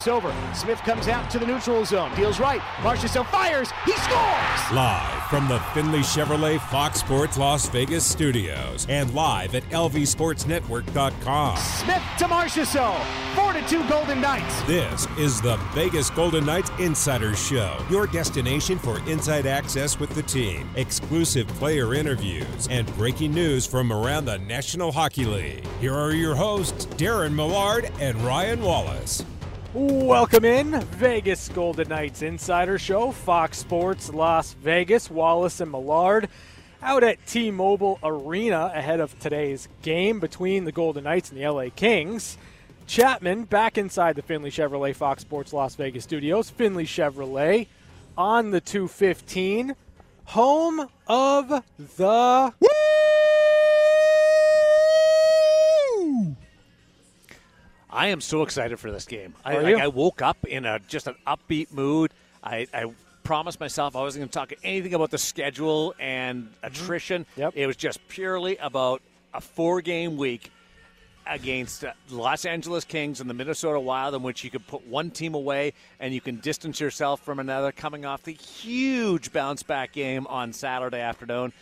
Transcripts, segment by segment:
It's over. Smith comes out to the neutral zone. Deals right. Marchessault fires. He scores! Live from the Findlay Chevrolet Fox Sports Las Vegas studios and live at lvsportsnetwork.com. Smith to Marchessault. 4 to 2 Golden Knights. This is the Vegas Golden Knights Insider Show, your destination for inside access with the team, exclusive player interviews, and breaking news from around the National Hockey League. Here are your hosts, Darren Millard and Ryan Wallace. Welcome in, Vegas Golden Knights Insider Show, Fox Sports Las Vegas, Wallace and Millard out at T Mobile Arena ahead of today's game between the Golden Knights and the LA Kings. Chapman back inside the Findlay Chevrolet Fox Sports Las Vegas studios. Findlay Chevrolet on the 215, home of the. I am so excited for this game. I, like. I woke up in a just an upbeat mood. I, I promised myself I wasn't going to talk anything about the schedule and attrition. Mm-hmm. Yep. It was just purely about a four-game week against uh, Los Angeles Kings and the Minnesota Wild, in which you could put one team away and you can distance yourself from another. Coming off the huge bounce-back game on Saturday afternoon,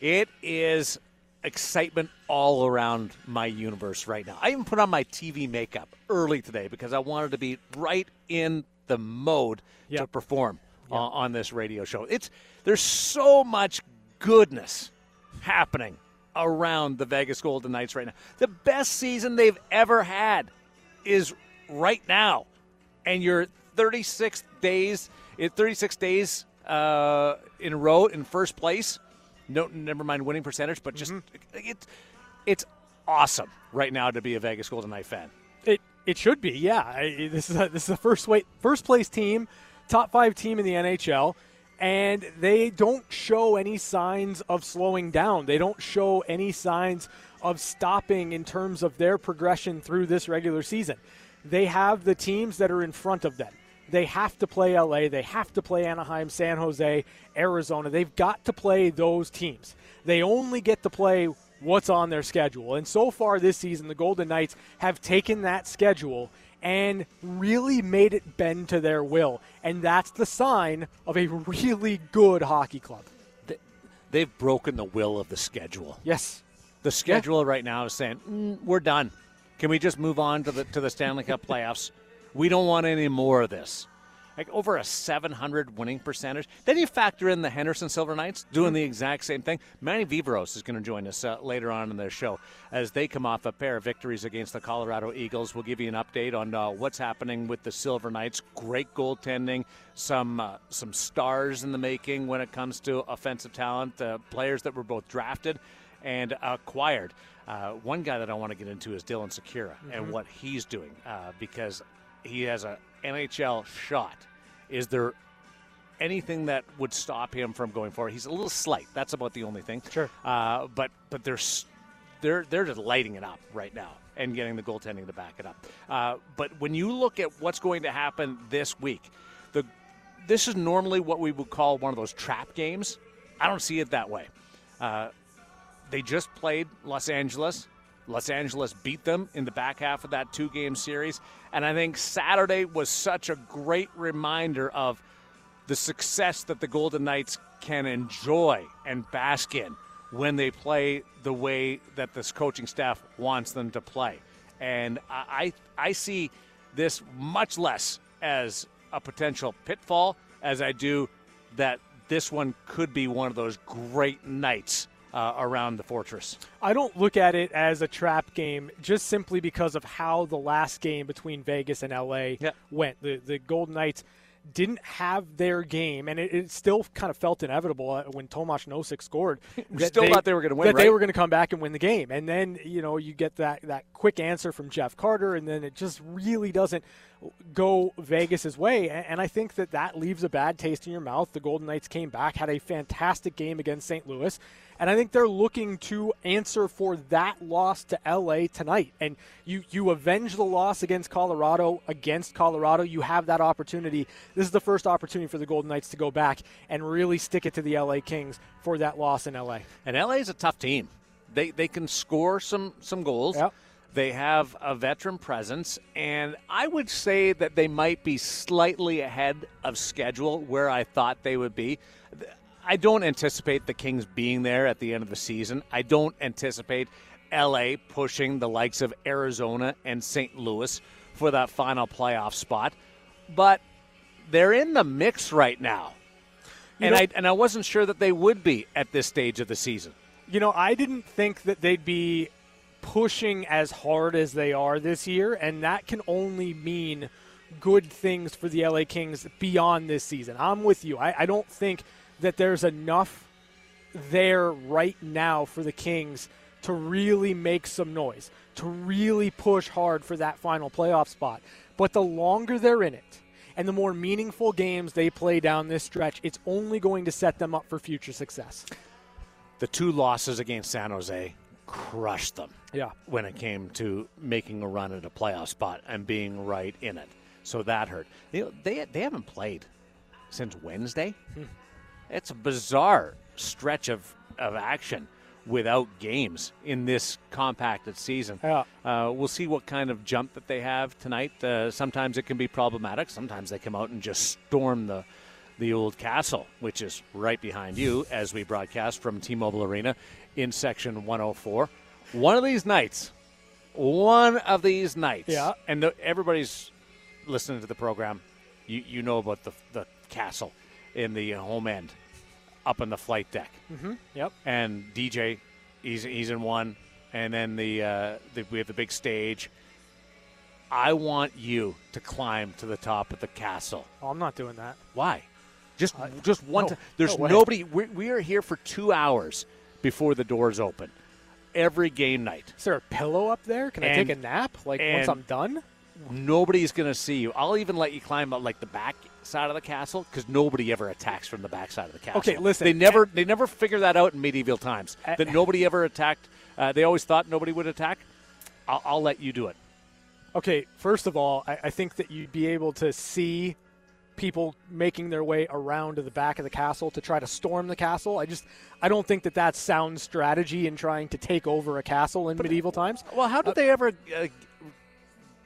it is excitement all around my universe right now. I even put on my TV makeup early today because I wanted to be right in the mode to Yep. perform uh, on this radio show. It's there's so much goodness happening around the Vegas Golden Knights right now. The best season they've ever had is right now, and you're 36 days, in 36 days uh, in a row in first place. No, never mind winning percentage, but just mm-hmm. it's it's awesome right now to be a Vegas Golden Knight fan. It it should be, yeah. I- This is a, this is the first way, first place team, top five team in the NHL, and they don't show any signs of slowing down. They don't show any signs of stopping in terms of their progression through this regular season. They have the teams that are in front of them. They have to play LA. They have to play Anaheim, San Jose, Arizona. They've got to play those teams. They only get to play what's on their schedule. And so far this season, the Golden Knights have taken that schedule and really made it bend to their will. And that's the sign of a really good hockey club. They- They've broken the will of the schedule. Yes. The schedule right now is saying mm, we're done. Can we just move on to the to the Stanley Cup playoffs? We don't want any more of this. Like over a 700 winning percentage. Then you factor in the Henderson Silver Knights doing the exact same thing. Manny Viveiros is going to join us uh, later on in their show as they come off a pair of victories against the Colorado Eagles. We'll give you an update on uh, what's happening with the Silver Knights. Great goaltending, some uh, some stars in the making when it comes to offensive talent, uh, players that were both drafted and acquired. Uh, one guy that I want to get into is Dylan Sikura and what he's doing uh, because he has a NHL shot. Is there anything that would stop him from going forward? He's a little slight. That's about the only thing. Sure. Uh, but but they're they're they're just lighting it up right now and getting the goaltending to back it up. Uh, but when you look at what's going to happen this week, the this is normally what we would call one of those trap games. I don't see it that way. Uh, they just played Los Angeles. Los Angeles beat them in the back half of that two game series. And I think Saturday was such a great reminder of the success that the Golden Knights can enjoy and bask in when they play the way that this coaching staff wants them to play. And I, I, see this much less as a potential pitfall as I do that this one could be one of those great nights uh, around the fortress. I don't look at it as a trap game just simply because of how the last game between Vegas and LA Yeah. went. The the Golden Knights didn't have their game, and it, it still kind of felt inevitable uh, when Tomas Nosek scored. that still thought they were gonna win, That they were going to come back and win the game, and then you know you get that that quick answer from Jeff Carter, and then it just really doesn't go Vegas's way. A- And I think that that leaves a bad taste in your mouth. The Golden Knights came back, had a fantastic game against St. Louis. And I think they're looking to answer for that loss to LA tonight. And you, you avenge the loss against Colorado, against Colorado. You have that opportunity. This is the first opportunity for the Golden Knights to go back and really stick it to the LA Kings for that loss in LA. And LA is a tough team. They they can score some some goals, Yep. They have a veteran presence, and I would say that they might be slightly ahead of schedule where I thought they would be. I don't anticipate the Kings being there at the end of the season. I don't anticipate LA pushing the likes of Arizona and St. Louis for that final playoff spot, but they're in the mix right now. You and know- I and I wasn't sure that they would be at this stage of the season. You know, I didn't think that they'd be pushing as hard as they are this year, and that can only mean good things for the LA Kings beyond this season. I'm with you. I, I don't think that there's enough there right now for the Kings to really make some noise, to really push hard for that final playoff spot. But the longer they're in it, and the more meaningful games they play down this stretch, it's only going to set them up for future success. The two losses against San Jose crushed them. Yeah. when it came to making a run at a playoff spot and being right in it. So that hurt. Know, they they haven't played since Wednesday. Hmm. It's a bizarre stretch of, of action without games in this compacted season. Yeah. Uh, we'll see what kind of jump that they have tonight. Uh, sometimes it can be problematic. Sometimes they come out and just storm the the old castle, which is right behind you as we broadcast from T-Mobile Arena in section 104. One of these nights, one of these nights, Yeah. and the, everybody's listening to the program. You you know about the the castle in the home end, up on the flight deck Yep. and DJ, he's he's in one, and then the, uh, the we have the big stage. I want you to climb to the top of the castle. Oh, I'm not doing that. Why? Just just one no, time. There's no nobody. We, we are here for two hours before the doors open. Every game night, Is there a pillow up there? Can I take a nap? Like once I'm done? nobody's going to see you. I'll even let you climb up like the back side of the castle because nobody ever attacks from the back side of the castle. Okay, listen, They never they never figure that out in medieval times. Uh, that nobody ever attacked. Uh, they always thought nobody would attack. I'll, I'll let you do it. Okay, first of all, I, I think that you'd be able to see people making their way around to the back of the castle to try to storm the castle. I just, I don't think that that's sound strategy in trying to take over a castle in medieval times. Well, how did they ever uh,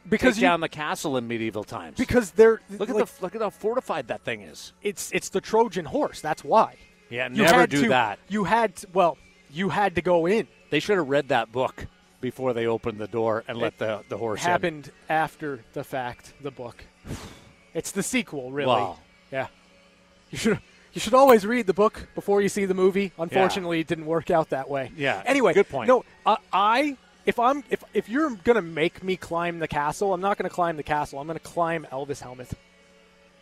Because take you, down the castle in medieval times? because they're look at the look at how fortified that thing is. it's it's the Trojan horse. That's why. Yeah, You never do to, that. You had to, well, you had to go in. They should have read that book before they opened the door and let the the horse in. happened after the fact. The book. It's the sequel, really. Wow. Yeah. You should you should always read the book before you see the movie. Unfortunately, it didn't work out that way. Yeah, Anyway, good point. No, uh, I if I'm if if you're gonna make me climb the castle, I'm not gonna climb the castle. I'm gonna climb Elvis helmet.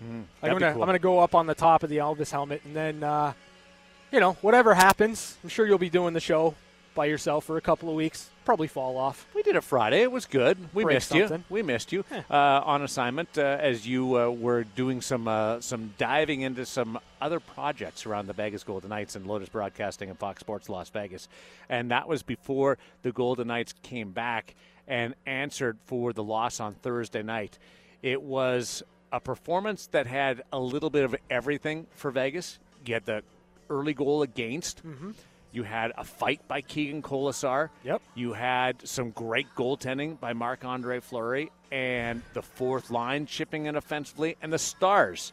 I'm that'd be gonna cool. I'm gonna go up on the top of the Elvis helmet, and then uh, you know whatever happens, I'm sure you'll be doing the show by yourself for a couple of weeks. Probably fall off. We did it Friday. It was good. We Break missed you. We missed you uh, on assignment uh, as you uh, were doing some uh, some diving into some other projects around the Vegas Golden Knights and Lotus Broadcasting and Fox Sports Las Vegas, and that was before the Golden Knights came back and answered for the loss on Thursday night. It was a performance that had a little bit of everything for Vegas. You had the early goal against. You had a fight by Keegan Kolesar. Yep. You had some great goaltending by Marc Andre Fleury and the fourth line chipping in offensively, and the Stars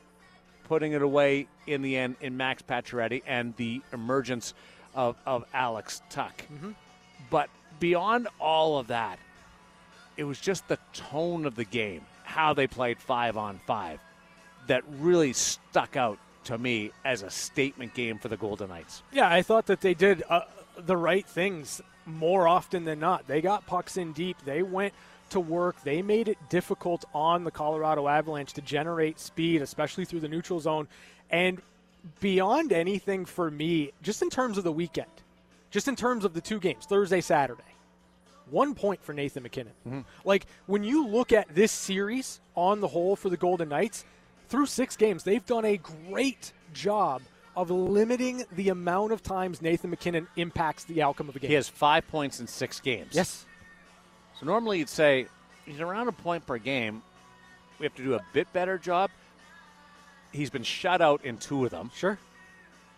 putting it away in the end in Max Pacioretty and the emergence of, of Alex Tuch. Mm-hmm. But beyond all of that, it was just the tone of the game, how they played five on five, that really stuck out to me as a statement game for the Golden Knights. Yeah, I thought that they did uh, the right things more often than not. They got pucks in deep. They went to work. They made it difficult on the Colorado Avalanche to generate speed, especially through the neutral zone. And beyond anything for me, just in terms of the weekend, just in terms of the two games, Thursday, Saturday, one point for Nathan MacKinnon. Like when you look at this series on the whole for the Golden Knights, through six games, they've done a great job of limiting the amount of times Nathan MacKinnon impacts the outcome of a game. He has five points in six games. yes. So normally you'd say he's around a point per game. We have to do a bit better job. He's been shut out in two of them, Sure.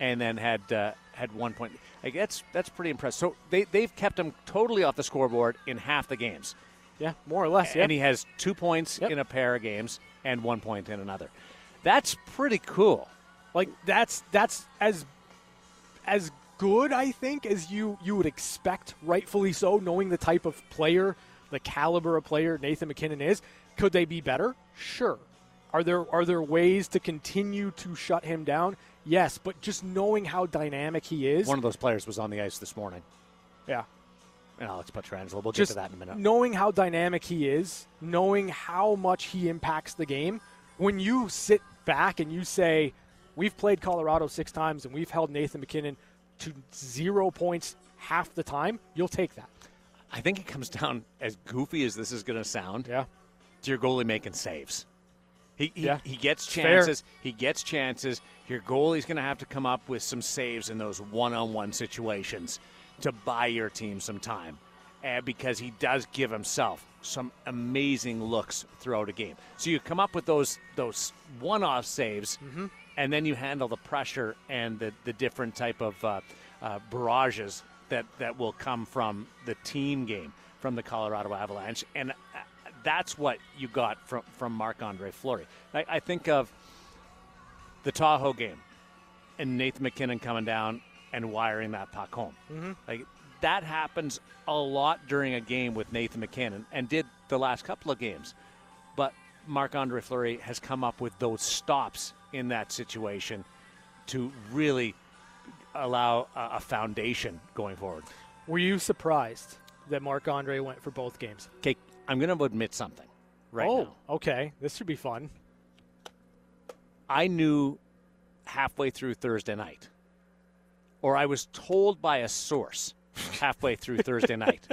and then had uh, had one point. Like that's that's pretty impressive. So they they've kept him totally off the scoreboard in half the games. Yeah, more or less. Yeah. And he has two points Yep. in a pair of games and one point in another. That's pretty cool. Like that's that's as as good I think as you you would expect, rightfully so, knowing the type of player, the caliber of player Nathan MacKinnon is. Could they be better? Sure. Are there are there ways to continue to shut him down? Yes, but just knowing how dynamic he is, One of those players was on the ice this morning. yeah, And Alex Pietrangelo. We'll just get to that in a minute. knowing how dynamic he is, knowing how much he impacts the game. When you sit back and you say, "We've played Colorado six times and we've held Nathan MacKinnon to zero points half the time," you'll take that. I think it comes down, as goofy as this is going to sound, Yeah, to your goalie making saves. He, he, Yeah. he gets fair. chances. He gets chances. Your goalie's going to have to come up with some saves in those one-on-one situations to buy your team some time, uh, because he does give himself some amazing looks throughout a game. So you come up with those those one-off saves, Mm-hmm. and then you handle the pressure and the the different type of uh, uh, barrages that that will come from the team game from the Colorado Avalanche, and uh, that's what you got from from Marc Andre Fleury. I, I think of the Tahoe game and Nathan MacKinnon coming down and wiring that puck home. Mm-hmm. Like that happens a lot during a game with Nathan MacKinnon, and did the last couple of games. But Marc Andre Fleury has come up with those stops in that situation to really allow a, foundation going forward. were you surprised that Marc Andre went for both games? Okay, I'm going to admit something right oh, now. okay, this should be fun. I knew halfway through Thursday night, or I was told by a source halfway through Thursday night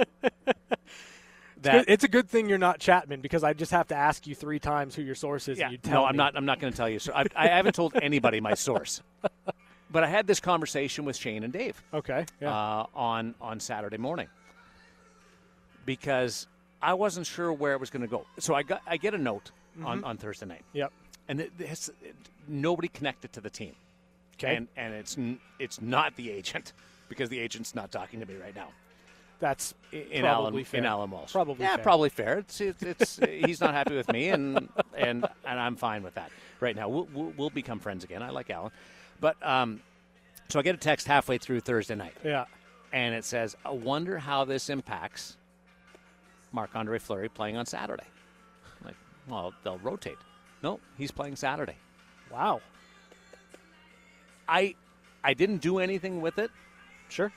that it's a good thing you're not Chapman because I just have to ask you three times who your source is. yeah, and you tell no, I'm me. not. I'm not going to tell you. So I, I haven't told anybody my source, but I had this conversation with Shane and Dave Okay, yeah, uh, on on Saturday morning because I wasn't sure where it was going to go. So I got I get a note Mm-hmm. on, on Thursday night, yep. and it, it, nobody connected to the team. Okay, and and it's n- it's not the agent because the agent's not talking to me right now. that's In probably Alan fair. in Alan Walsh, Probably yeah, fair. probably fair. It's it's, it's he's not happy with me, and and and I'm fine with that right now. We'll, we'll, we'll become friends again. I like Alan, but um, so I get a text halfway through Thursday night, Yeah, and it says, "I wonder how this impacts Marc Andre Fleury playing on Saturday." I'm like, well, they'll rotate. No, he's playing Saturday. wow, I I didn't do anything with it. sure,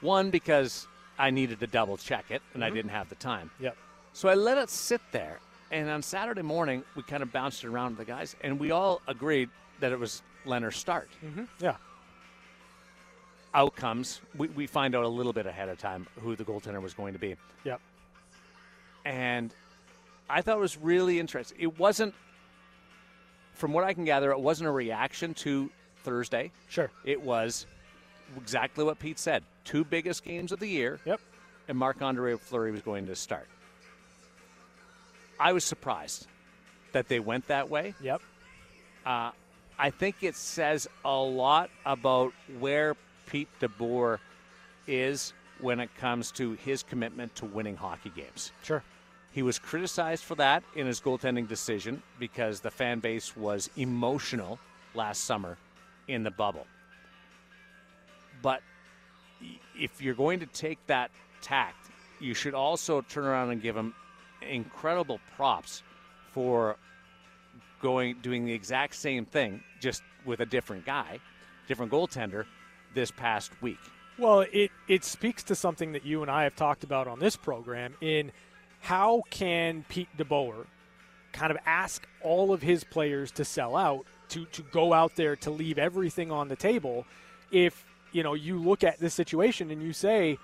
One, because I needed to double check it and I mm-hmm. didn't have the time. yep. So I let it sit there. And on Saturday morning, we kind of bounced it around with the guys, and we all agreed that it was Lehner's start. Mm-hmm. Yeah. Outcomes, we, we find out a little bit ahead of time who the goaltender was going to be. Yep. And I thought it was really interesting. It wasn't, from what I can gather, it wasn't a reaction to Thursday. Sure. It was exactly what Pete said. Two biggest games of the year. Yep. and Marc Andre Fleury was going to start. I was surprised that they went that way. Yep. Uh, I think it says a lot about where Pete DeBoer is when it comes to his commitment to winning hockey games. Sure. He was criticized for that in his goaltending decision because the fan base was emotional last summer in the bubble. But if you're going to take that tact, you should also turn around and give him incredible props for going doing the exact same thing just with a different guy, different goaltender this past week. Well, it, it speaks to something that you and I have talked about on this program in how can Pete DeBoer kind of ask all of his players to sell out, to, to go out there, to leave everything on the table if, you know, you look at this situation and you say,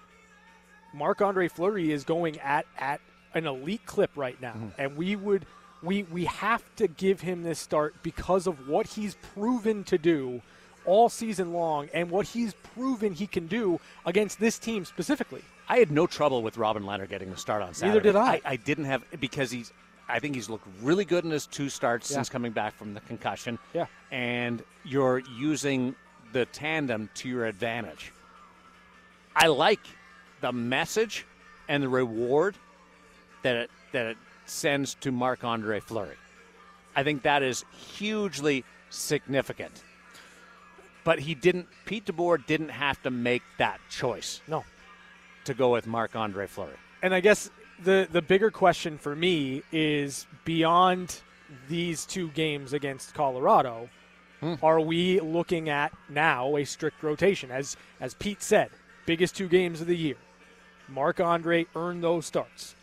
Marc Andre Fleury is going at, at an elite clip right now. Mm-hmm. And we would we we have to give him this start because of what he's proven to do all season long and what he's proven he can do against this team specifically. I had no trouble with Robin Lehner getting the start on Saturday. Neither did I. I, I didn't have because he's. I think he's looked really good in his two starts Yeah. since coming back from the concussion. Yeah. And you're using the tandem to your advantage. I like the message and the reward that it that it sends to Marc Andre Fleury. I think that is hugely significant. But he didn't. Pete DeBoer didn't have to make that choice. No. To go with Marc Andre Fleury. And I guess the the bigger question for me is beyond these two games against Colorado. Hmm. Are we looking at now a strict rotation? As as Pete said, biggest two games of the year. Mark Andre earned those starts.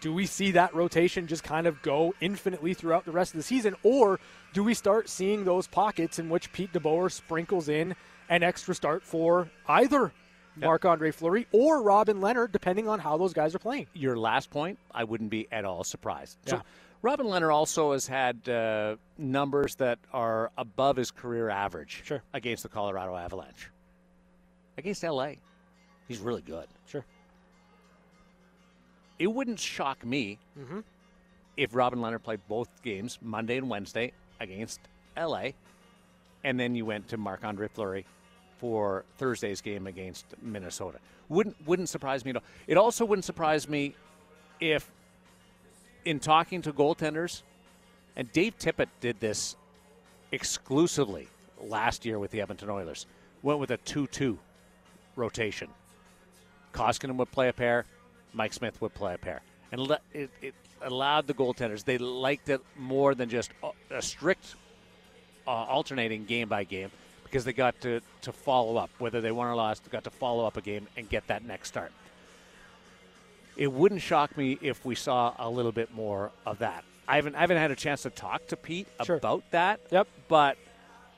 Do we see that rotation just kind of go infinitely throughout the rest of the season, or do we start seeing those pockets in which Pete DeBoer sprinkles in an extra start for either yep. Marc Andre Fleury or Robin Lehner, depending on how those guys are playing? Your last point, I wouldn't be at all surprised. Yeah. So, Robin Lehner also has had uh, numbers that are above his career average sure. against the Colorado Avalanche. Against LA, he's really good. Sure. It wouldn't shock me mm-hmm. if Robin Lehner played both games, Monday and Wednesday, against LA, and then you went to Marc Andre Fleury for Thursday's game against Minnesota. Wouldn't wouldn't surprise me at all. It also wouldn't surprise me if, in talking to goaltenders, and Dave Tippett did this exclusively last year with the Edmonton Oilers, went with a two-two rotation. Koskinen would play a pair, Mike Smith would play a pair, and it, it allowed the goaltenders. They liked it more than just a strict uh, alternating game by game because they got to, to follow up. Whether they won or lost, got to follow up a game and get that next start. It wouldn't shock me if we saw a little bit more of that. I haven't, I haven't had a chance to talk to Pete sure. about that. Yep. But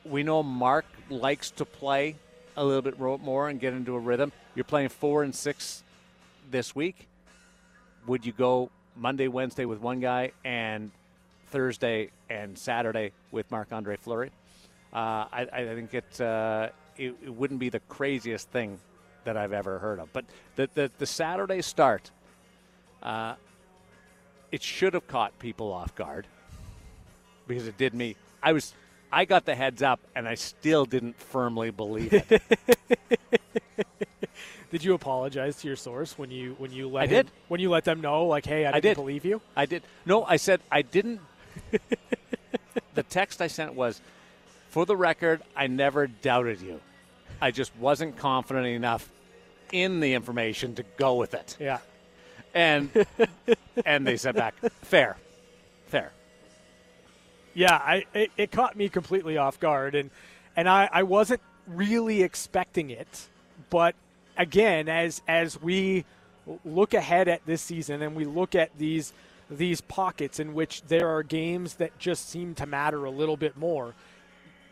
we know Mark likes to play a little bit more and get into a rhythm. You're playing four and six this week. Would you go Monday, Wednesday with one guy, and Thursday and Saturday with Marc Andre Fleury. Uh, I, I, think it, uh, it, it wouldn't be the craziest thing that I've ever heard of. But the the, the Saturday start, uh, it should have caught people off guard because it did me. I was I got the heads up, and I still didn't firmly believe it. Did you apologize to your source when you when you let I him, did when you let them know like, hey, I didn't I did. believe you? I did. No, I said I didn't. the text I sent was, for the record, I never doubted you. I just wasn't confident enough in the information to go with it. Yeah. And and they said back, fair, fair. Yeah, I it, it caught me completely off guard, and and I, I wasn't really expecting it, but again, as as we look ahead at this season and we look at these these pockets in which there are games that just seem to matter a little bit more,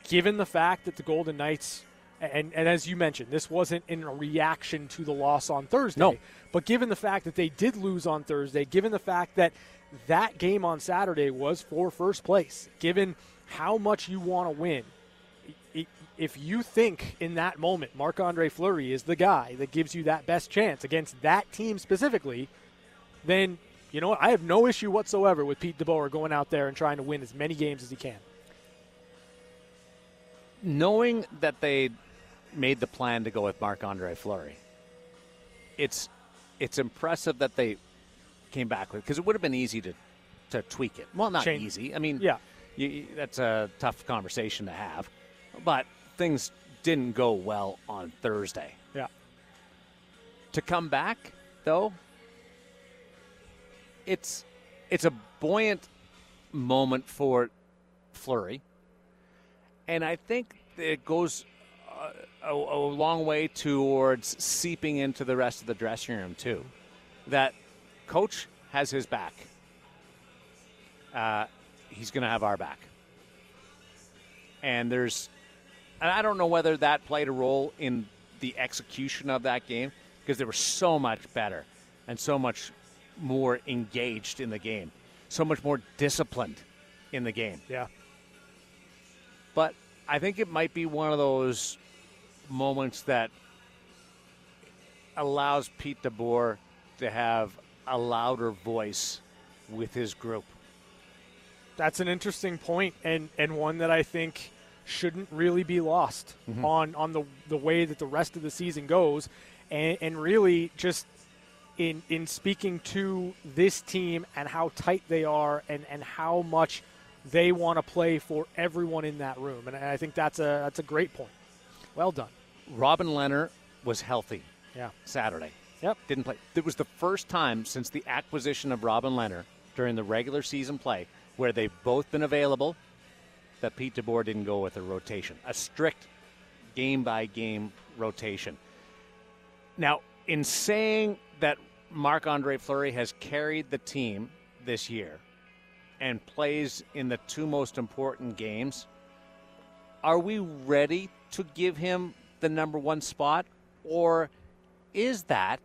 given the fact that the Golden Knights and, and as you mentioned, this wasn't in a reaction to the loss on Thursday. No. But given the fact that they did lose on Thursday, given the fact that that game on Saturday was for first place, given how much you want to win, if you think in that moment Marc Andre Fleury is the guy that gives you that best chance against that team specifically, then you know what? I have no issue whatsoever with Pete DeBoer going out there and trying to win as many games as he can. Knowing that they made the plan to go with Marc Andre Fleury, it's it's impressive that they came back with because it would have been easy to to tweak it. Well, not Change. easy. I mean, yeah, you, that's a tough conversation to have, but things didn't go well on Thursday. Yeah. To come back, though, it's it's a buoyant moment for Fleury, and I think it goes a, a, a, long way towards seeping into the rest of the dressing room too. That coach has his back. Uh, he's going to have our back, and there's and I don't know whether that played a role in the execution of that game because they were so much better and so much more engaged in the game, so much more disciplined in the game. Yeah. I think it might be one of those moments that allows Pete DeBoer to have a louder voice with his group. That's an interesting point and, and one that I think – shouldn't really be lost Mm-hmm. on on the the way that the rest of the season goes, and, and really just in in speaking to this team and how tight they are and and how much they want to play for everyone in that room, and I think that's a that's a great point. Well done. Robin Lehner was healthy Yeah. Saturday. Yep. Didn't play. It was the first time since the acquisition of Robin Lehner during the regular season play where they've both been available that Pete DeBoer didn't go with a rotation, a strict game by game rotation. Now, in saying that Marc Andre Fleury has carried the team this year and plays in the two most important games, are we ready to give him the number one spot? Or is that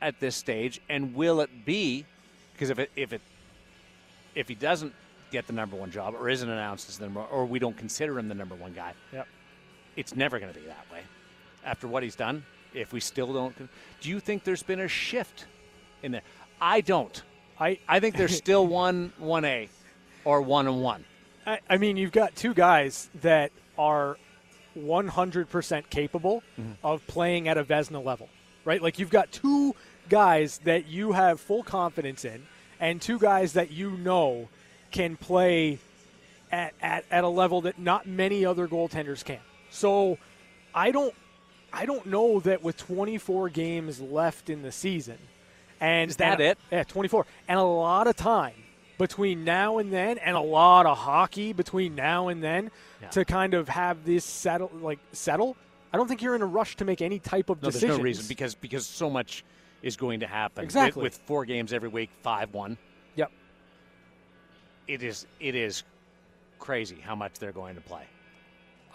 at this stage? And will it be? Because if it, if it if he doesn't get the number one job or isn't announced as the number or we don't consider him the number one guy, Yep. it's never going to be that way. After what he's done, if we still don't, do you think there's been a shift in there? I don't. I I think there's still one one A or one and one. I, I mean, you've got two guys that are 100% capable mm-hmm. of playing at a Vezina level, right? Like you've got two guys that you have full confidence in, and two guys that you know can play at, at, at a level that not many other goaltenders can. So I don't I don't know that with 24 games left in the season, and Is that and- it? Yeah, 24, and a lot of time between now and then, and a lot of hockey between now and then Yeah. to kind of have this settle like settle. I don't think you're in a rush to make any type of No, decision. there's no reason because because so much is going to happen. With- Exactly. with, four games every week, five one. Yep. It is it is crazy how much they're going to play.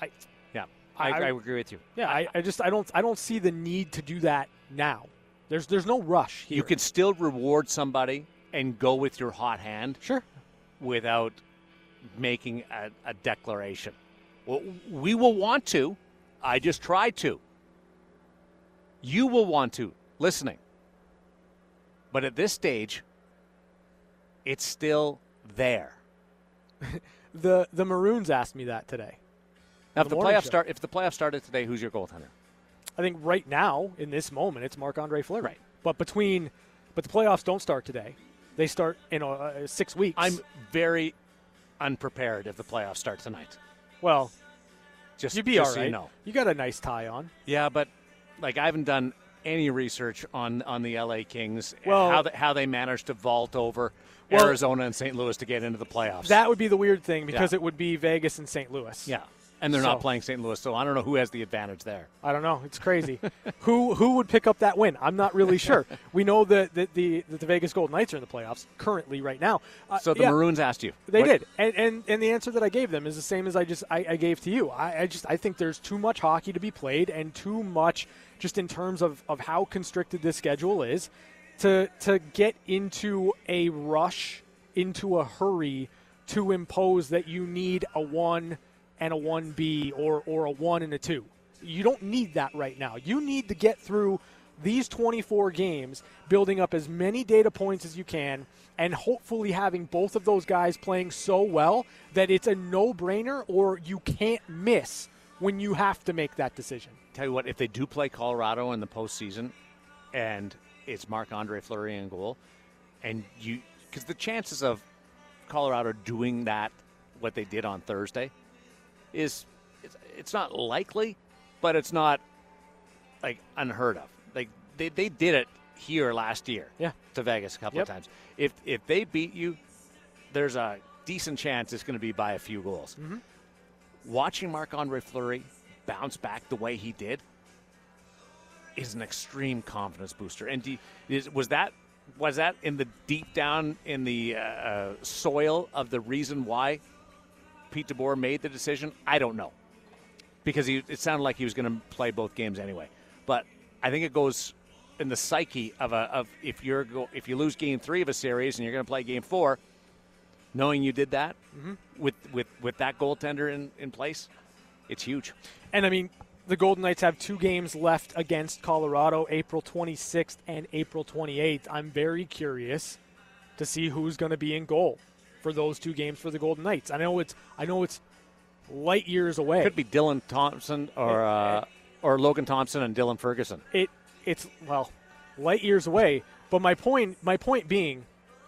I, Yeah, I, I- I, agree with you. yeah, I, I just I don't I don't see the need to do that now. There's there's no rush here. You can still reward somebody and go with your hot hand sure. without making a, a declaration. Well, we will want to. I just tried to. You will want to, listening. But at this stage, it's still there. The the Maroons asked me that today. Now, if The the morning playoffs start, if the playoffs started today, who's your goaltender? I think right now in this moment it's Marc Andre Fleury. Right. But between but the playoffs don't start today. They start in uh, uh, six weeks. I'm very unprepared if the playoffs start tonight. well. Just You'd be just all so you know. You got a nice tie on. Yeah, but like I haven't done any research on on the LA Kings, and Well- how they, how they managed to vault over Well- Arizona and St. Louis to get into the playoffs. That would be the weird thing because Yeah. it would be Vegas and St. Louis. yeah, and they're not playing St. Louis, so I don't know who has the advantage there. I don't know. It's crazy. who who would pick up that win? I'm not really sure. We know that the, the, the Vegas Golden Knights are in the playoffs currently right now. Uh, So the yeah, Maroons asked you. They What- did, and, and and the answer that I gave them is the same as I just I, I gave to you. I, I just I think there's too much hockey to be played, and too much just in terms of, of how constricted this schedule is, to to get into a rush, into a hurry to impose that you need a one and a one B or or a one and a two. You don't need that right now. You need to get through these 24 games, building up as many data points as you can, and hopefully having both of those guys playing so well that it's a no brainer or you can't miss when you have to make that decision. Tell you what, if they do play Colorado in the postseason, and it's Marc Andre Fleury in goal, and you because the chances of Colorado doing that, what they did on Thursday, is it's, it's not likely, but it's not like unheard of. Like they, they did it here last year, Yeah. to Vegas a couple Yep. of times. If if they beat you, there's a decent chance it's going to be by a few goals. Watching Marc Andre Fleury bounce back the way he did is an extreme confidence booster. And do is, was that was that in the deep down in the uh, uh, soil of the reason why Pete DeBoer made the decision? I don't know because he, it sounded like he was going to play both games anyway. But I think it goes in the psyche of a of if you're go, if you lose game three of a series and you're going to play game four, knowing you did that mm-hmm. with with with that goaltender in, in place, it's huge. And I mean, the Golden Knights have two games left against Colorado, April 26th and April 28th. I'm very curious to see who's going to be in goal for those two games for the Golden Knights. I know it's I know it's light years away. Could be Dylan Thompson or uh, or Logan Thompson and Dylan Ferguson. It it's well, light years away. But my point my point being,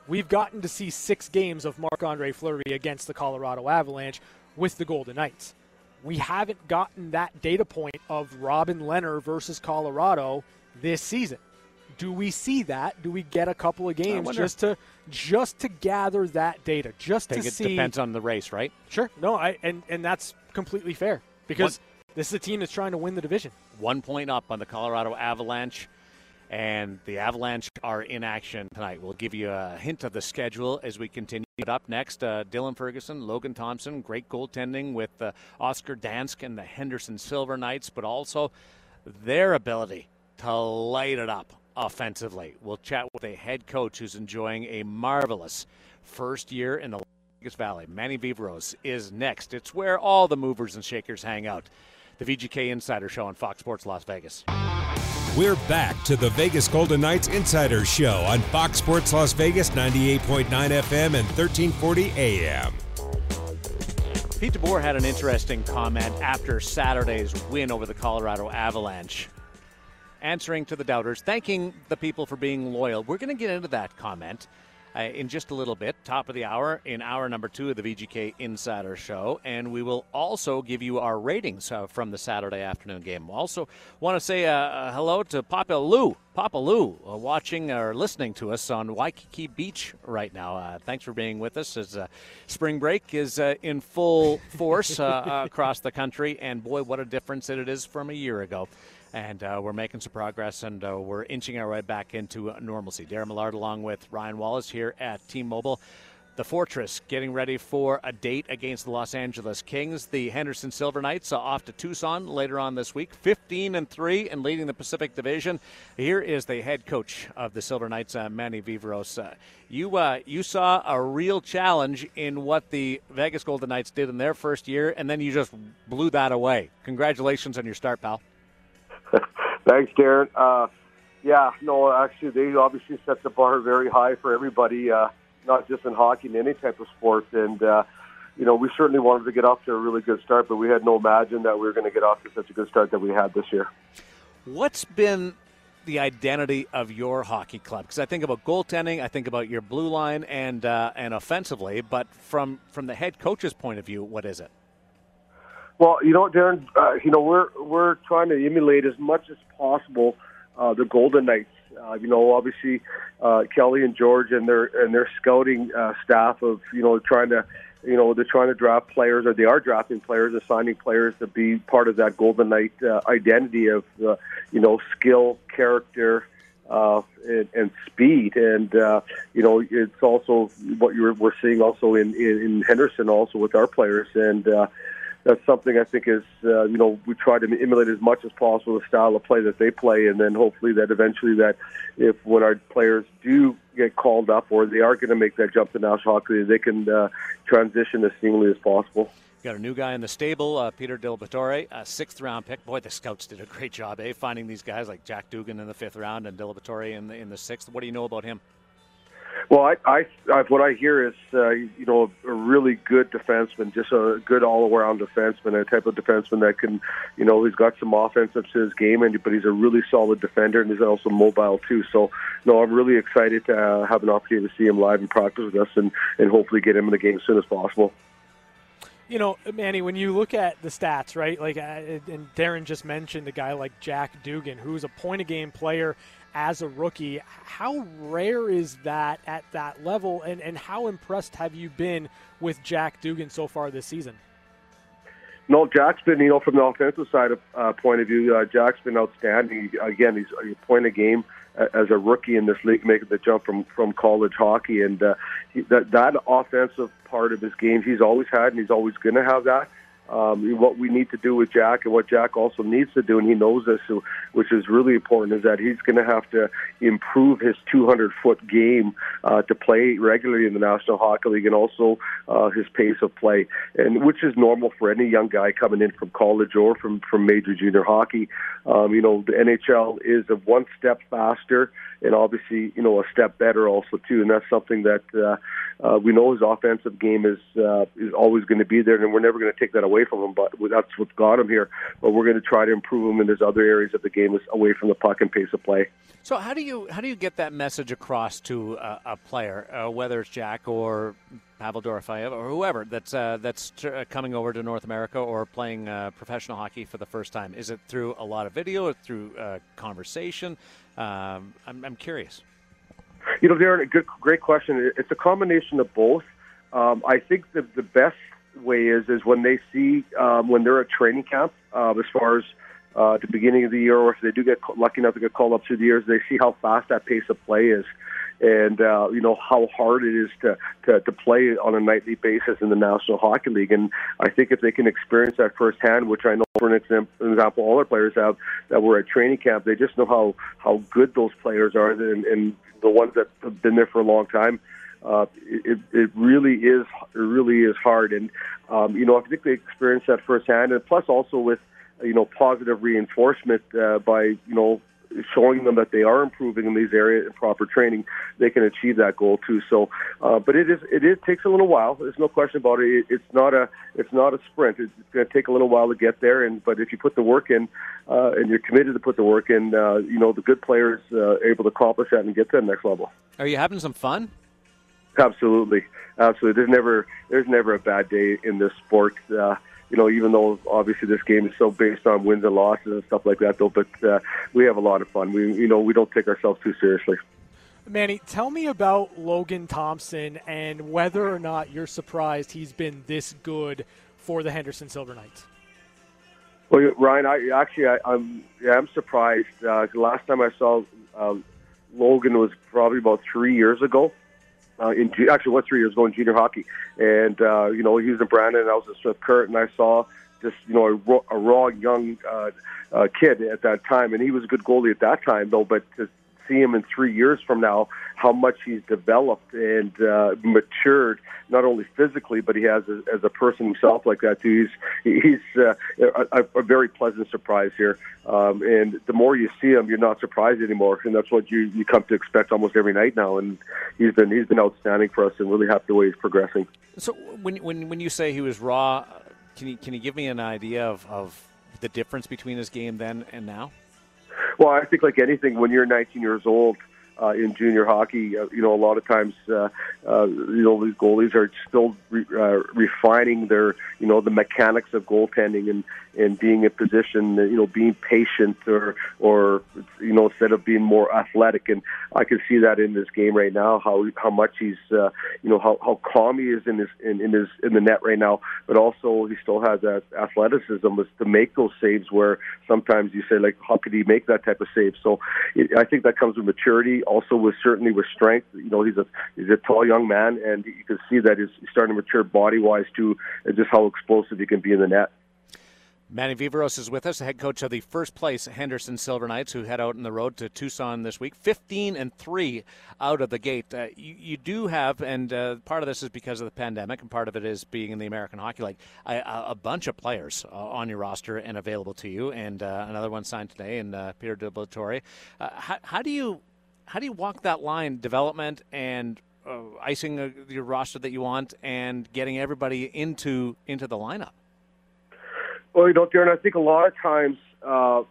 we've gotten to see six games of Marc Andre Fleury against the Colorado Avalanche with the Golden Knights. We haven't gotten that data point of Robin Lehner versus Colorado this season. Do we see that? Do we get a couple of games just to just to gather that data, just to it see? depends on the race, right? Sure, no, I and and that's completely fair because this is a team that's trying to win the division. One point up on the Colorado Avalanche, and the Avalanche are in action tonight. We'll give you a hint of the schedule as we continue. But up next, uh, Dylan Ferguson, Logan Thompson, great goaltending with uh, Oscar Dansk and the Henderson Silver Knights, but also their ability to light it up offensively. We'll chat with a head coach who's enjoying a marvelous first year in the Vegas Valley. Manny Viveiros is next. It's where all the movers and shakers hang out. The VGK Insider Show on Fox Sports Las Vegas. We're back to the Vegas Golden Knights Insider Show on Fox Sports Las Vegas 98.9 FM and 1340 AM. Pete DeBoer had an interesting comment after Saturday's win over the Colorado Avalanche, answering to the doubters, thanking the people for being loyal. We're going to get into that comment uh, in just a little bit, top of the hour, in hour number two of the VGK Insider Show. And we will also give you our ratings uh, from the Saturday afternoon game. Also, want to say uh, uh, hello to Papa Lou. Papa Lou, uh, watching or listening to us on Waikiki Beach right now. Uh, thanks for being with us as spring break is in full force across the country. And boy, what a difference it is from a year ago and uh, we're making some progress, and uh, we're inching our way back into normalcy. Darren Millard, along with Ryan Wallace, here at T-Mobile. The Fortress getting ready for a date against the Los Angeles Kings. The Henderson Silver Knights off to Tucson later on this week, 15 and three, and leading the Pacific Division. Here is the head coach of the Silver Knights, uh, Manny Viveiros. Uh, you uh, you saw a real challenge in what the Vegas Golden Knights did in their first year, and then you just blew that away. Congratulations on your start, pal. Thanks, Darren. Uh, yeah, no, actually, they obviously set the bar very high for everybody, uh, not just in hockey, in any type of sport. And, uh, you know, we certainly wanted to get off to a really good start, but we had no imagine that we were going to get off to such a good start that we had this year. What's been the identity of your hockey club? Because I think about goaltending, I think about your blue line, and uh, and offensively. But from from the head coach's point of view, what is it? Well, you know, Darren, uh, you know, we're we're trying to emulate as much as possible uh, the Golden Knights. Uh, you know, obviously, uh, Kelly and George and their and their scouting uh, staff of you know trying to, you know, they're trying to draft players or they are drafting players, assigning players to be part of that Golden Knight uh, identity of, uh, you know, skill, character, uh, and, and speed. And uh, you know, it's also what you're we're seeing also in, in in Henderson also with our players and. Uh, that's something I think is, uh, you know, we try to emulate as much as possible the style of play that they play, and then hopefully that eventually that if when our players do get called up or they are going to make that jump to national hockey, they can uh, transition as seamlessly as possible. Got a new guy in the stable, uh, Peter Diliberatore, a sixth round pick. Boy, the scouts did a great job, eh? Finding these guys like Jack Dugan in the fifth round and Diliberatore in the in the sixth. What do you know about him? Well, I, I, I what I hear is, uh, you know, a really good defenseman, just a good all-around defenseman, a type of defenseman that can, you know, he's got some offensive to his game, and but he's a really solid defender, and he's also mobile too. So, no, I'm really excited to uh, have an opportunity to see him live in practice with us, and and hopefully get him in the game as soon as possible. You know, Manny, when you look at the stats, right? Like, uh, and Darren just mentioned a guy like Jack Dugan, who's a point-a-game player as a rookie. How rare is that at that level, and, and how impressed have you been with Jack Dugan so far this season? No, Jack's been, you know, from the offensive side of uh, point of view, uh, Jack's been outstanding. Again, he's a point a game uh, as a rookie in this league, making the jump from from college hockey, and uh, he, that that offensive part of his game, he's always had, and he's always going to have that. Um, what we need to do with Jack and what Jack also needs to do, and he knows this. Which is really important, is that he's going to have to improve his 200 foot game uh, to play regularly in the National Hockey League and also uh, his pace of play, and which is normal for any young guy coming in from college or from from major junior hockey. Um, you know, the NHL is a one step faster and obviously, you know, a step better also too. And that's something that uh, uh, we know his offensive game is uh, is always going to be there, and we're never going to take that away from him. But that's what's got him here. But we're going to try to improve him in his other areas of the game, away from the puck and pace of play. So how do you how do you get that message across to a, a player, uh, whether it's Jack or Pavel Dorofeyev or whoever that's uh, that's uh, coming over to North America or playing uh, professional hockey for the first time? Is it through a lot of video, or through uh, conversation? Um, I'm, I'm, curious. You know, Darren, a good, great question. It's a combination of both. Um, I think the the best way is is when they see um, when they're at training camp, uh, as far as uh, at the beginning of the year, or if they do get lucky enough to get called up through the years, they see how fast that pace of play is, and uh, you know how hard it is to, to to play on a nightly basis in the National Hockey League. And I think if they can experience that firsthand, which I know for an example, all our players have that were at training camp, they just know how how good those players are, and, and the ones that have been there for a long time. Uh, it, it really is it really is hard, and um, you know I think they experience that firsthand, and plus also with you know, positive reinforcement uh, by, you know, showing them that they are improving in these areas in proper training, they can achieve that goal too. So, uh, but it is it is takes a little while. There's no question about it. it it's not a it's not a sprint. It's, it's going to take a little while to get there. And but if you put the work in uh, and you're committed to put the work in, uh, you know the good players uh, are able to accomplish that and get to the next level. Are you having some fun? Absolutely, absolutely. There's never there's never a bad day in this sport. Uh, you know, even though obviously this game is so based on wins and losses and stuff like that, though. But uh, we have a lot of fun. We, you know, we don't take ourselves too seriously. Manny, tell me about Logan Thompson and whether or not you're surprised he's been this good for the Henderson Silver Knights. Well, Ryan, I actually I, I'm yeah, I'm surprised. Uh, the last time I saw um, Logan was probably about three years ago uh, in actually what three years ago in junior hockey, and uh, you know he was in Brandon, and I was at Swift Current, and I saw just you know a raw, a raw young uh, uh, kid at that time, and he was a good goalie at that time though. But see him in three years from now, how much he's developed and uh, matured, not only physically, but he has a, as a person himself like that too. He's he's uh, a, a very pleasant surprise here, um, and the more you see him, you're not surprised anymore, and that's what you you come to expect almost every night now. And he's been he's been outstanding for us, and really happy the way he's progressing. So when when when you say he was raw, can you can you give me an idea of, of the difference between his game then and now? Well, I think like anything, when you're 19 years old uh, in junior hockey, uh, you know, a lot of times, uh, uh, you know, these goalies are still re- uh, refining their, you know, the mechanics of goaltending and and being in position, you know, being patient or or you know, instead of being more athletic. And I can see that in this game right now, how how much he's, uh, you know, how how calm he is in his in, in his in the net right now, but also he still has that athleticism to make those saves where sometimes you say like, how could he make that type of save? So it, I think that comes with maturity, also with certainly with strength. You know, he's a he's a tall young man, and you can see that he's starting to mature body wise too, and just how explosive he can be in the net. Manny Viveiros is with us, the head coach of the first place Henderson Silver Knights, who head out on the road to Tucson this week. 15 and 3 out of the gate. Uh, you, you, do have, and uh, part of this is because of the pandemic, and part of it is being in the American Hockey League, a, a bunch of players uh, on your roster and available to you, and uh, another one signed today, and uh, Peter Diliberatore. Uh, how, how, do you how do you walk that line, development and icing your roster that you want, and getting everybody into into the lineup? Well, you know, Darren, I think a lot of times uh,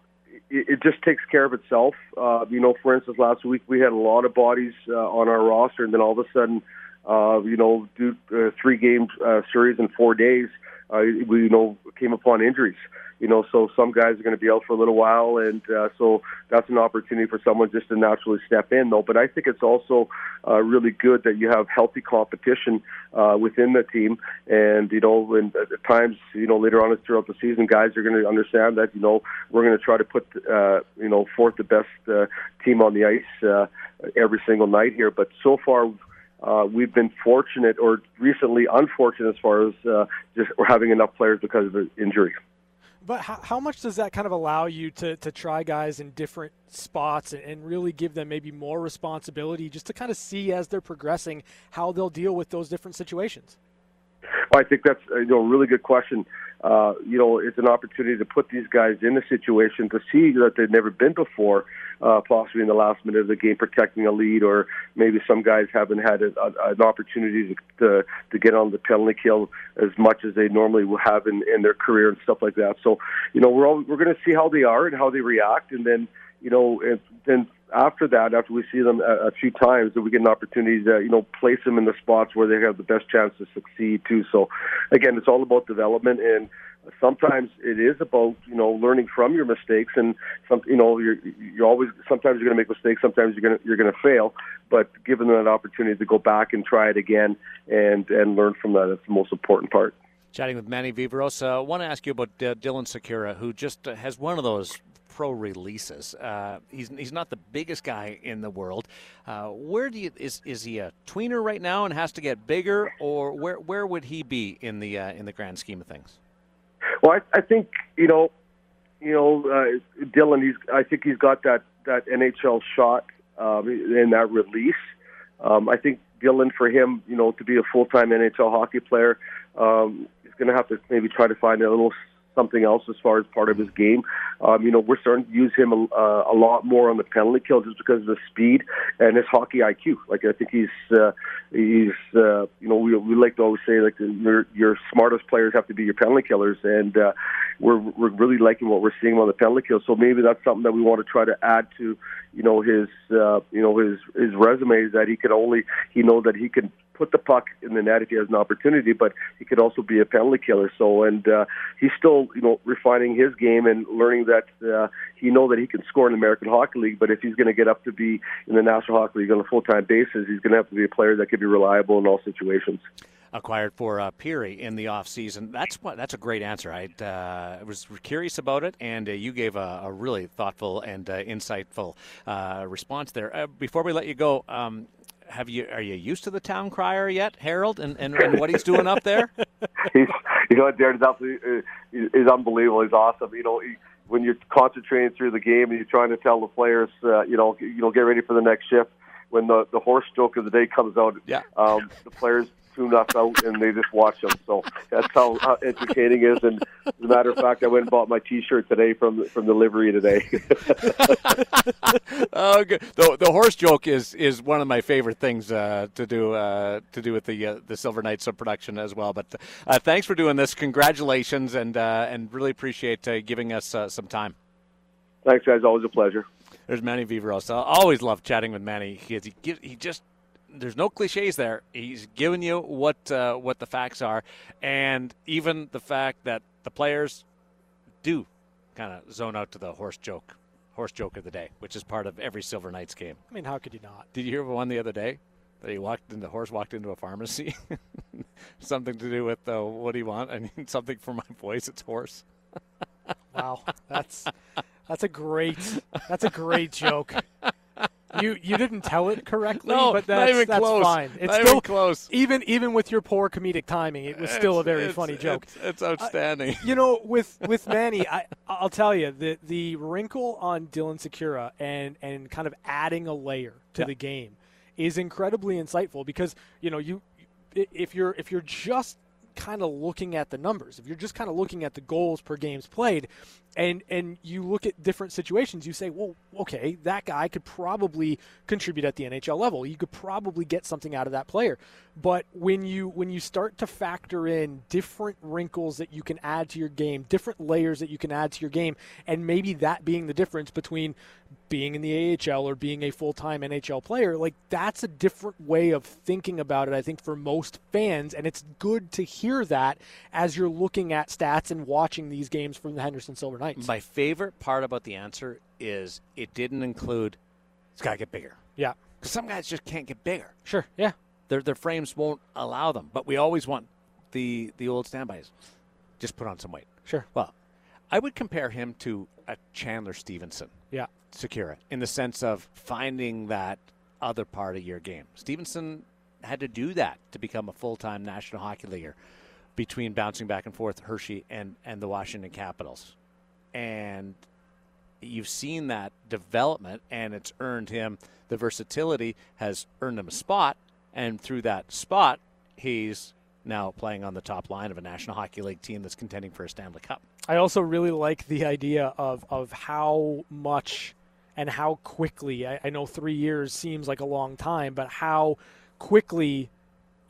it, just takes care of itself. Uh, you know, for instance, last week we had a lot of bodies uh, on our roster, and then all of a sudden, uh, you know, do uh, three game uh, series in four days, uh, we you know came upon injuries you know, so some guys are going to be out for a little while, and uh, so that's an opportunity for someone just to naturally step in, though. But I think it's also uh, really good that you have healthy competition uh, within the team, and you know, and at times, you know, later on throughout the season, guys are going to understand that you know we're going to try to put uh, you know forth the best uh, team on the ice uh, every single night here. But so far, uh, we've been fortunate or recently unfortunate as far as uh, just we're having enough players because of the injury. But how, how much does that kind of allow you to, to try guys in different spots and, and really give them maybe more responsibility just to kind of see as they're progressing how they'll deal with those different situations? Well, I think that's you know a really good question. Uh, you know, it's an opportunity to put these guys in a situation to see that they've never been before, uh, possibly in the last minute of the game, protecting a lead, or maybe some guys haven't had a, a, an opportunity to, to to get on the penalty kill as much as they normally will have in, in their career and stuff like that. So, you know, we're all, we're going to see how they are and how they react, and then you know, and then after that, after we see them a, a few times, that we get an opportunity to you know place them in the spots where they have the best chance to succeed too. So, again, it's all about development, and sometimes it is about you know learning from your mistakes, and some you know you're you're always sometimes you're going to make mistakes, sometimes you're going to you're going to fail, but given them that opportunity to go back and try it again and and learn from that, that's the most important part. Chatting with Manny Viveiros, I uh, want to ask you about uh, Dylan Sikura, who just uh, has one of those pro releases. Uh, he's he's not the biggest guy in the world. Uh, where do you is is he a tweener right now and has to get bigger, or where where would he be in the uh, in the grand scheme of things? Well, I, I think you know, you know, uh, Dylan. He's I think he's got that that NHL shot um, in that release. Um, I think Dylan, for him, you know, to be a full time NHL hockey player, um, he's going to have to maybe try to find a little something else as far as part of his game. Um, you know, we're starting to use him a, uh, a lot more on the penalty kill just because of the speed and his hockey IQ. Like I think he's uh, he's uh, you know we we like to always say like your your smartest players have to be your penalty killers, and uh, we're we're really liking what we're seeing on the penalty kill. So maybe that's something that we want to try to add to you know his uh, you know his his resume is that he can only he knows that he can put the puck in the net if he has an opportunity, but he could also be a penalty killer. So, and uh, he's still, you know, refining his game and learning that uh, he know that he can score in the American Hockey League. But if he's going to get up to be in the National Hockey League on a full time basis, he's going to have to be a player that can be reliable in all situations acquired for uh, Pirri in the offseason. That's what that's a great answer. I uh, was curious about it, and uh, you gave a, a, really thoughtful and uh, insightful uh, response there. Before we let you go, um, have you are you used to the town crier yet, Harold, and, and, and what he's doing up there? he's you know Darren's absolutely uh, is unbelievable. He's awesome. You know. He, when you're concentrating through the game and you're trying to tell the players, uh, you know, you know, get ready for the next shift. When the the horse joke of the day comes out, yeah. um, the players tune us out and they just watch them. So that's how, how entertaining is. And as a matter of fact, I went and bought my T-shirt today from from the livery today. oh, good. The, the horse joke is is one of my favorite things uh, to do uh, to do with the uh, the Silver Knights of production as well. But uh, thanks for doing this. Congratulations, and uh, and really appreciate uh, giving us some time. Thanks, guys. Always a pleasure. There's Manny Viveiros. I always love chatting with Manny. He, he, he just there's no cliches there. He's giving you what uh, what the facts are, and even the fact that the players do kind of zone out to the horse joke, horse joke of the day, which is part of every Silver Knights game. I mean, how could you not? Did you hear one the other day? That he walked in, the horse walked into a pharmacy. something to do with uh, what do you want? I need something for my voice. It's horse. wow, that's that's a great that's a great joke you you didn't tell it correctly, no, but that's, that's close. fine. It's not still close. Even even with your poor comedic timing, it was still it's, a very it's, funny joke. It's, it's outstanding. Uh, you know, with with Manny, I I'll tell you the the wrinkle on Dylan Sikura and and kind of adding a layer to yeah. the game is incredibly insightful because you know you if you're if you're just kind of looking at the numbers, if you're just kind of looking at the goals per games played, and and you look at different situations, you say, well, okay, that guy could probably contribute at the NHL level. You could probably get something out of that player. But when you when you start to factor in different wrinkles that you can add to your game, different layers that you can add to your game, and maybe that being the difference between being in the AHL or being a full-time NHL player, like that's a different way of thinking about it I think for most fans and it's good to hear that as you're looking at stats and watching these games from the Henderson Silver Knights. My favorite part about the answer is it didn't include it's got to get bigger. Yeah. Because some guys just can't get bigger. Sure. Yeah. Their their frames won't allow them, but we always want the the old standbys. Just put on some weight. Sure. Well, I would compare him to a Chandler Stephenson. Yeah. Sikura in the sense of finding that other part of your game. Stephenson had to do that to become a full-time National Hockey Leaguer. between bouncing back and forth Hershey and, and the Washington Capitals. And you've seen that development, and it's earned him the versatility, has earned him a spot. And through that spot, he's now playing on the top line of a National Hockey League team that's contending for a Stanley Cup. I also really like the idea of, of how much and how quickly, I, I know three years seems like a long time, but how quickly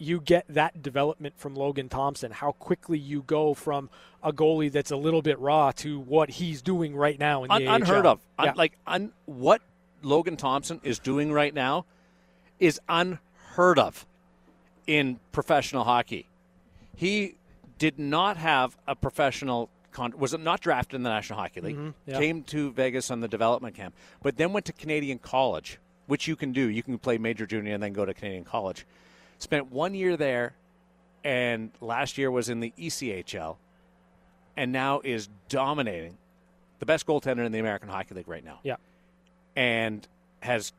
you get that development from Logan Thompson, how quickly you go from a goalie that's a little bit raw to what he's doing right now in the Un- AHL. unheard of. Un- like un- what Logan Thompson is doing right now is unheard of in professional hockey. He did not have a professional con- was not drafted in the National Hockey League. Mm-hmm. yeah. Came to Vegas on the development camp, but then went to Canadian college, which you can do. You can play major junior and then go to Canadian college. Spent one year there, and last year was in the ECHL, and now is dominating the best goaltender in the American Hockey League right now yeah. and has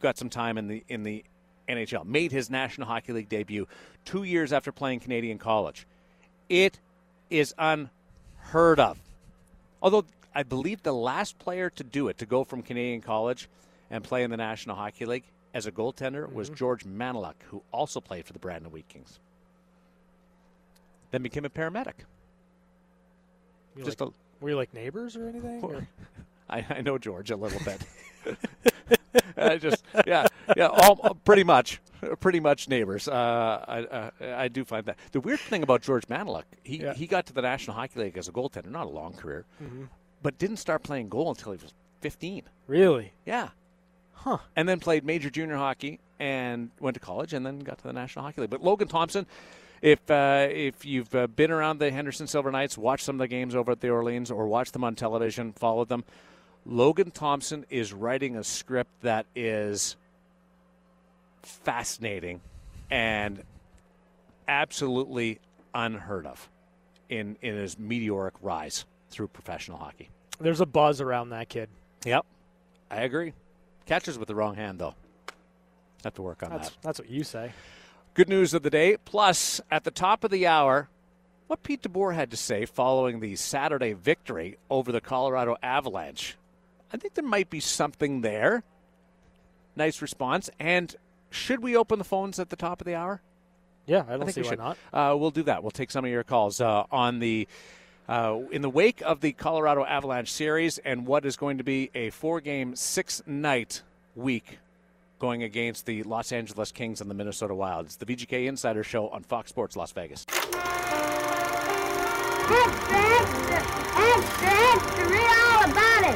got some time in the in the NHL. Made his National Hockey League debut two years after playing Canadian college. It is unheard of. Although I believe the last player to do it, to go from Canadian college and play in the National Hockey League as a goaltender, was George Maniluk, who also played for the Brandon Wheat Kings. Then became a paramedic. You Just like- a, were you like neighbors or anything? or- I, I know George a little bit. I just yeah yeah all, pretty much pretty much neighbors. Uh, I uh, I do find that the weird thing about George Maniluk, he Yeah. he got to the National Hockey League as a goaltender, not a long career, but didn't start playing goal until he was 15. Really? Yeah. Huh. And then played major junior hockey and went to college and then got to the National Hockey League. But Logan Thompson, if uh, if you've uh, been around the Henderson Silver Knights, watched some of the games over at the Orleans or watched them on television, followed them, Logan Thompson is writing a script that is fascinating and absolutely unheard of in in his meteoric rise through professional hockey. There's a buzz around that kid. Yep, I agree. Catches with the wrong hand, though. Have to work on That's that. that's what you say. Good news of the day. Plus, at the top of the hour, what Pete DeBoer had to say following the Saturday victory over the Colorado Avalanche. I think there might be something there. Nice response. And should we open the phones at the top of the hour? Yeah, I don't I think see we why should. not. Uh, we'll do that. We'll take some of your calls uh, on the uh, in the wake of the Colorado Avalanche series and what is going to be a four-game, six-night week going against the Los Angeles Kings and the Minnesota Wild. It's the VGK Insider Show on Fox Sports Las Vegas.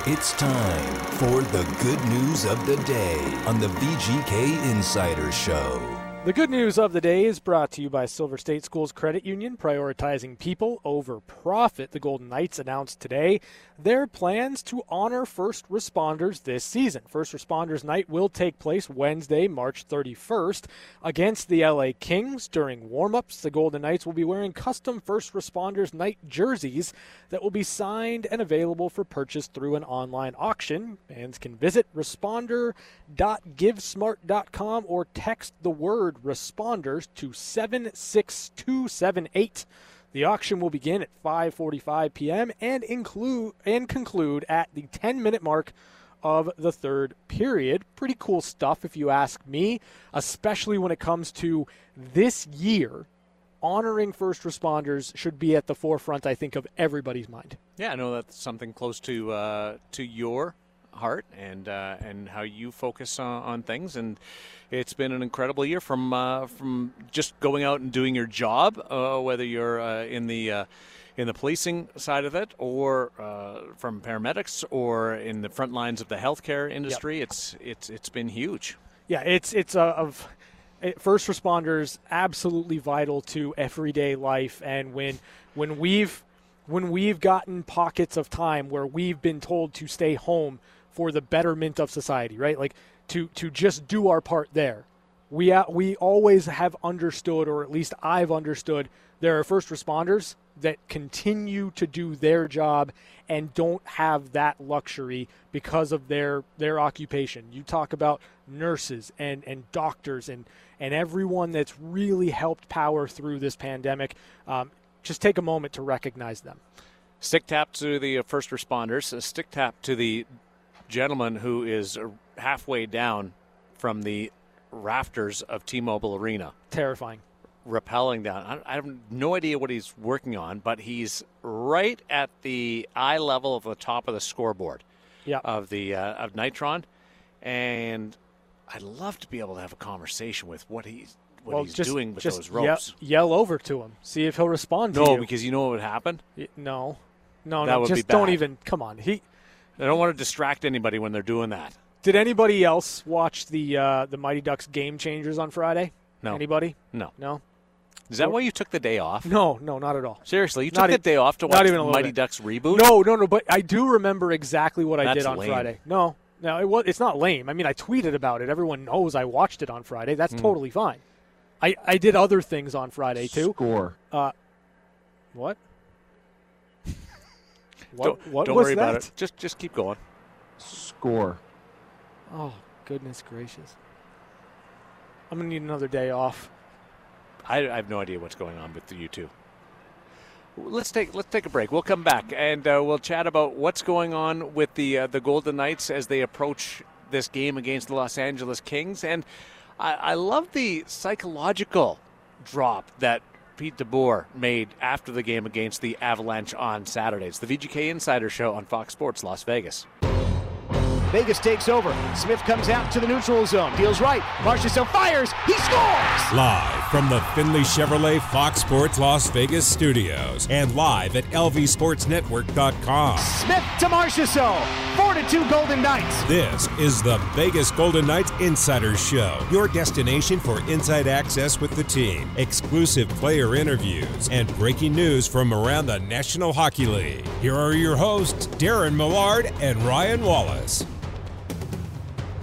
It's time for the good news of the day on the VGK Insider Show. The good news of the day is brought to you by Silver State Schools Credit Union, prioritizing people over profit. The Golden Knights announced today their plans to honor first responders this season. First Responders Night will take place Wednesday, March 31st, against the LA Kings. During warm-ups, the Golden Knights will be wearing custom First Responders Night jerseys that will be signed and available for purchase through an online auction. Fans can visit responder.givesmart.com or text the word responders to 76278. The auction will begin at 5:45 p.m. and include and conclude at the 10-minute mark of the third period. Pretty cool stuff if you ask me, especially when it comes to this year. Honoring first responders should be at the forefront, I think, of everybody's mind. Yeah, I know that's something close to uh, to your heart and uh, and how you focus on, on things. And it's been an incredible year from uh, from just going out and doing your job, uh, whether you're uh, in the uh, in the policing side of it, or uh, from paramedics, or in the front lines of the healthcare industry. It's it's it's been huge. Yeah, it's it's of first responders absolutely vital to everyday life, and when when we've when we've gotten pockets of time where we've been told to stay home for the betterment of society, right? Like to to just do our part there. We uh, we always have understood, or at least I've understood, there are first responders that continue to do their job and don't have that luxury because of their their occupation. You talk about nurses and and doctors and and everyone that's really helped power through this pandemic. Um, just take a moment to recognize them. Stick tap to the uh, first responders. A stick tap to the gentleman who is halfway down from the rafters of T-Mobile Arena. Terrifying. Rappelling down. I, have no idea what he's working on, but he's right at the eye level of the top of the scoreboard Yeah. of the uh, of Nitron, and I'd love to be able to have a conversation with what he's what well, he's just, doing with just those ropes. Ye- yell over to him. See if he'll respond to no, you. because you know what would happen. Y- no, no, That no. would be Just don't even. Come on. He. I don't want to distract anybody when they're doing that. Did anybody else watch the uh, the Mighty Ducks Game Changers on Friday? No. Anybody? No. No. Is that why you took the day off? No. No. Not at all. Seriously, you Not took the e- day off to not watch even a the Mighty bit. Ducks reboot? No. No. No. But I do remember exactly what I did on lame. Friday. No. No. It was. It's not lame. I mean, I tweeted about it. Everyone knows I watched it on Friday. That's Hmm. totally fine. I I did other things on Friday too. Score. Uh, what? What, Don't, what don't was worry that? about it. Just just keep going. Score. Oh, goodness gracious. I'm going to need another day off. I, I have no idea what's going on with you two. Let's take let's take a break. We'll come back and uh, we'll chat about what's going on with the uh, the Golden Knights as they approach this game against the Los Angeles Kings. And I, I love the psychological drop that Pete DeBoer made after the game against the Avalanche on Saturday. It's the VGK Insider Show on Fox Sports Las Vegas. Vegas takes over. Smith comes out to the neutral zone. Deals right. Marchessault fires. He scores! Live from the Findlay Chevrolet Fox Sports Las Vegas studios and live at lvsportsnetwork.com. Smith to Marchessault. 4 to 2 Golden Knights. This is the Vegas Golden Knights Insider Show, your destination for inside access with the team, exclusive player interviews, and breaking news from around the National Hockey League. Here are your hosts, Darren Millard and Ryan Wallace.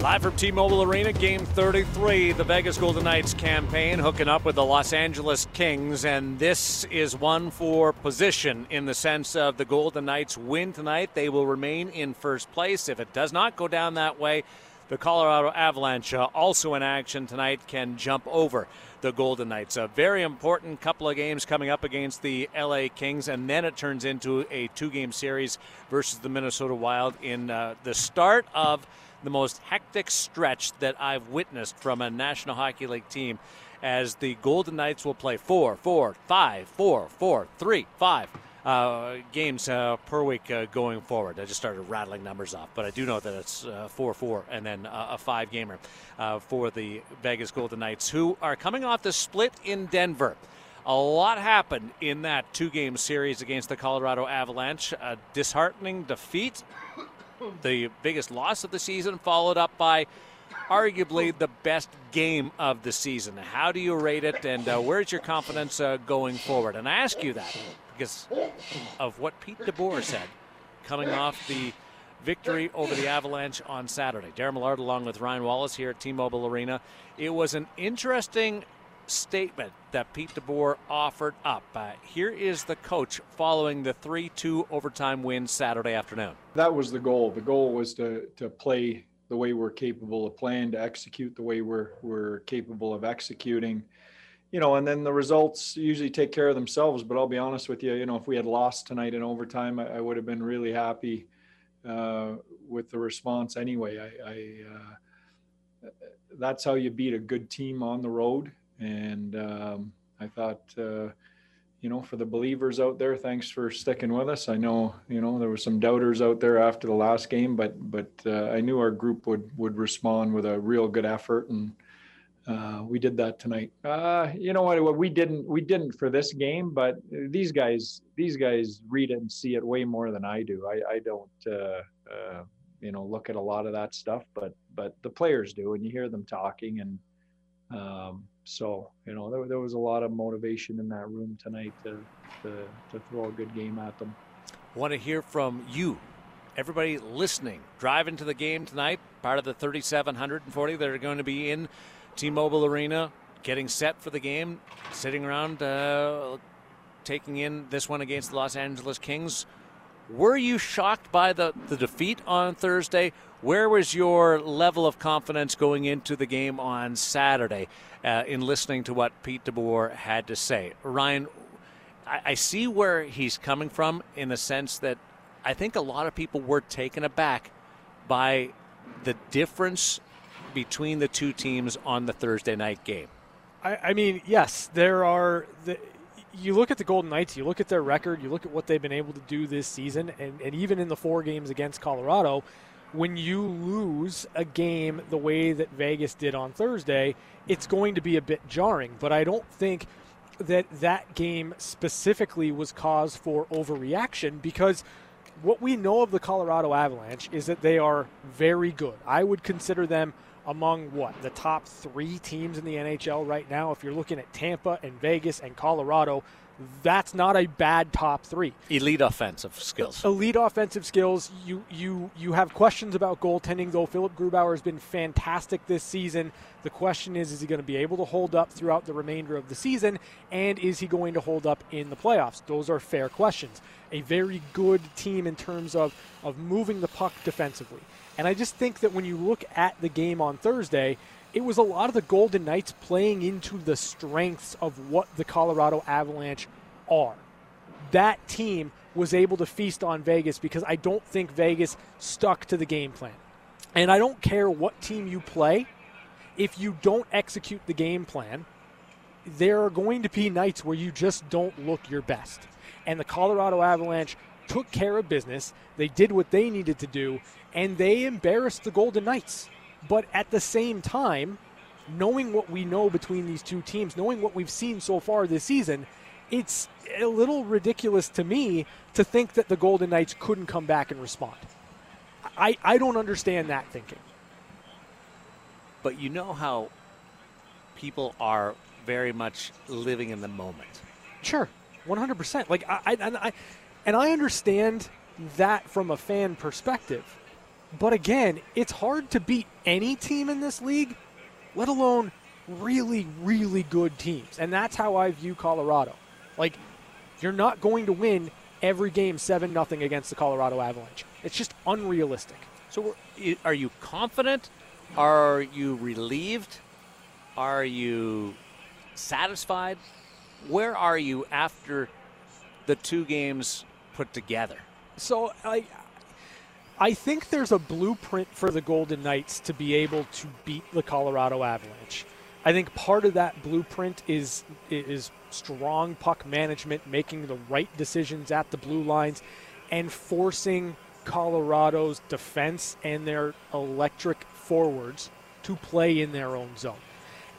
Live from T-Mobile Arena, Game 33, the Vegas Golden Knights campaign hooking up with the Los Angeles Kings, and this is one for position in the sense of the Golden Knights win tonight. They will remain in first place. If it does not go down that way, the Colorado Avalanche, uh, also in action tonight, can jump over the Golden Knights. A very important couple of games coming up against the LA Kings, and then it turns into a two game series versus the Minnesota Wild in uh, the start of the most hectic stretch that I've witnessed from a National Hockey League team as the Golden Knights will play four, four, five, four, four, three, five uh, games uh, per week uh, going forward. I just started rattling numbers off, but I do know that it's uh, 4 4 and then a five gamer uh, for the Vegas Golden Knights, who are coming off the split in Denver. A lot happened in that two game series against the Colorado Avalanche. A disheartening defeat the biggest loss of the season, followed up by arguably the best game of the season. How do you rate it, and uh, where's your confidence uh, going forward? And I ask you that because of what Pete DeBoer said coming off the victory over the Avalanche on Saturday. Darren Millard along with Ryan Wallace here at T-Mobile Arena. It was an interesting statement that Pete DeBoer offered up. Uh, here is the coach following the 3-2 overtime win Saturday afternoon. That was the goal. The goal was to to play the way we're capable of playing, to execute the way we're we're capable of executing. You know, and then the results usually take care of themselves. But I'll be honest with you, you know, if we had lost tonight in overtime, I, I would have been really happy uh, with the response anyway. I, I uh, that's how you beat a good team on the road. And um, I thought, uh, you know, for the believers out there, thanks for sticking with us. I know, you know, there were some doubters out there after the last game, but but uh, I knew our group would would respond with a real good effort, and uh, we did that tonight. Uh, you know what? What we didn't we didn't for this game, but these guys these guys read it and see it way more than I do. I I don't. Uh, uh, you know, look at a lot of that stuff, but but the players do, and you hear them talking, and um, so you know there, there was a lot of motivation in that room tonight to, to to throw a good game at them. Want to hear from you, everybody listening, driving to the game tonight, part of the 3,740 that are going to be in T-Mobile Arena, getting set for the game, sitting around, uh, taking in this one against the Los Angeles Kings. Were you shocked by the, the defeat on Thursday? Where was your level of confidence going into the game on Saturday uh, in listening to what Pete DeBoer had to say? Ryan, I, I see where he's coming from in the sense that I think a lot of people were taken aback by the difference between the two teams on the Thursday night game. I, I mean, yes, there are. The, you look at the Golden Knights, you look at their record, you look at what they've been able to do this season, and, and even in the four games against Colorado, when you lose a game the way that Vegas did on Thursday, it's going to be a bit jarring. But I don't think that that game specifically was cause for overreaction because what we know of the Colorado Avalanche is that they are very good. I would consider them among what the top three teams in the NHL right now. If you're looking at Tampa and Vegas and Colorado, that's not a bad top three. Elite offensive skills. Elite offensive skills. You you you have questions about goaltending, though. Philip Grubauer has been fantastic this season. The question is, is he going to be able to hold up throughout the remainder of the season, and is he going to hold up in the playoffs? Those are fair questions. A very good team in terms of of moving the puck defensively. And I just think that when you look at the game on Thursday, it was a lot of the Golden Knights playing into the strengths of what the Colorado Avalanche are. That team was able to feast on Vegas because I don't think Vegas stuck to the game plan. And I don't care what team you play, if you don't execute the game plan, there are going to be nights where you just don't look your best. And the Colorado Avalanche took care of business. They did what they needed to do, and they embarrassed the Golden Knights. But at the same time, knowing what we know between these two teams, knowing what we've seen so far this season, it's a little ridiculous to me to think that the Golden Knights couldn't come back and respond. I, I don't understand that thinking. But you know how people are very much living in the moment. Sure, 100%. Like I, I, I and I understand that from a fan perspective. But again, it's hard to beat any team in this league, let alone really, really good teams. And that's how I view Colorado. Like, you're not going to win every game 7 nothing against the Colorado Avalanche. It's just unrealistic. So, are you confident? Are you relieved? Are you satisfied? Where are you after the two games put together? So, I I think there's a blueprint for the Golden Knights to be able to beat the Colorado Avalanche. I think part of that blueprint is is strong puck management, making the right decisions at the blue lines, and forcing Colorado's defense and their electric forwards to play in their own zone.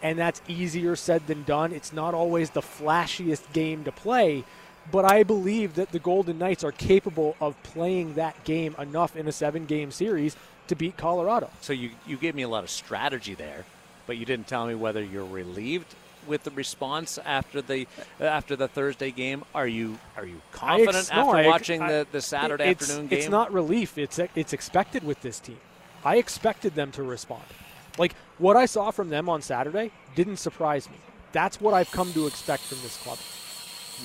And that's easier said than done. It's not always the flashiest game to play, but I believe that the Golden Knights are capable of playing that game enough in a seven game series to beat Colorado. So you, you gave me a lot of strategy there, but you didn't tell me whether you're relieved with the response after the after the Thursday game. Are you are you confident ex- after no, watching I, the, the Saturday it's, afternoon game? It's not relief. It's it's expected with this team. I expected them to respond. Like what I saw from them on Saturday didn't surprise me. That's what I've come to expect from this club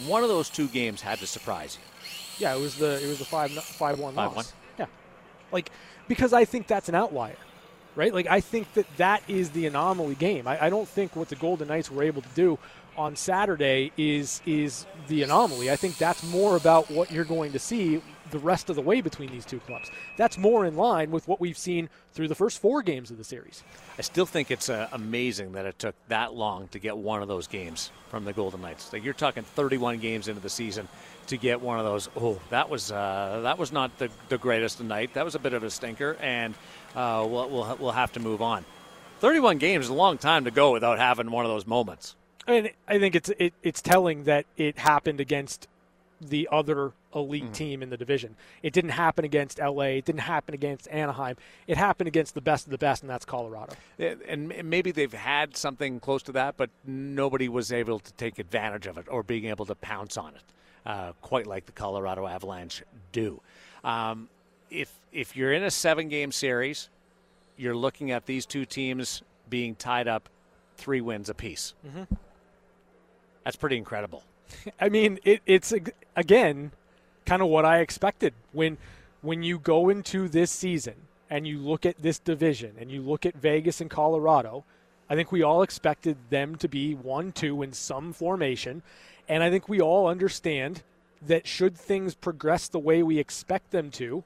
one of those two games had to surprise you. Yeah, it was the it was the five five one five loss. One. Yeah, like because I think that's an outlier, right? Like I think that that is the anomaly game. I, I don't think what the Golden Knights were able to do on Saturday is is the anomaly. I think that's more about what you're going to see the rest of the way between these two clubs. That's more in line with what we've seen through the first four games of the series. I still think it's uh, amazing that it took that long to get one of those games from the Golden Knights. Like you're talking 31 games into the season to get one of those. Oh, that was uh, that was not the, the greatest night. That was a bit of a stinker, and uh, we'll, we'll we'll have to move on. 31 games is a long time to go without having one of those moments. And I think it's it, it's telling that it happened against the other elite mm. team in the division. It didn't happen against LA. It didn't happen against Anaheim. It happened against the best of the best, and that's Colorado. And maybe they've had something close to that, but nobody was able to take advantage of it or being able to pounce on it, uh, quite like the Colorado Avalanche do. Um, if if you're in a seven game series, you're looking at these two teams being tied up three wins apiece. Mm-hmm. That's pretty incredible. I mean, it, it's again kind of what I expected when when you go into this season and you look at this division and you look at Vegas and Colorado. I think we all expected them to be one two in some formation, And I think we all understand that should things progress the way we expect them to,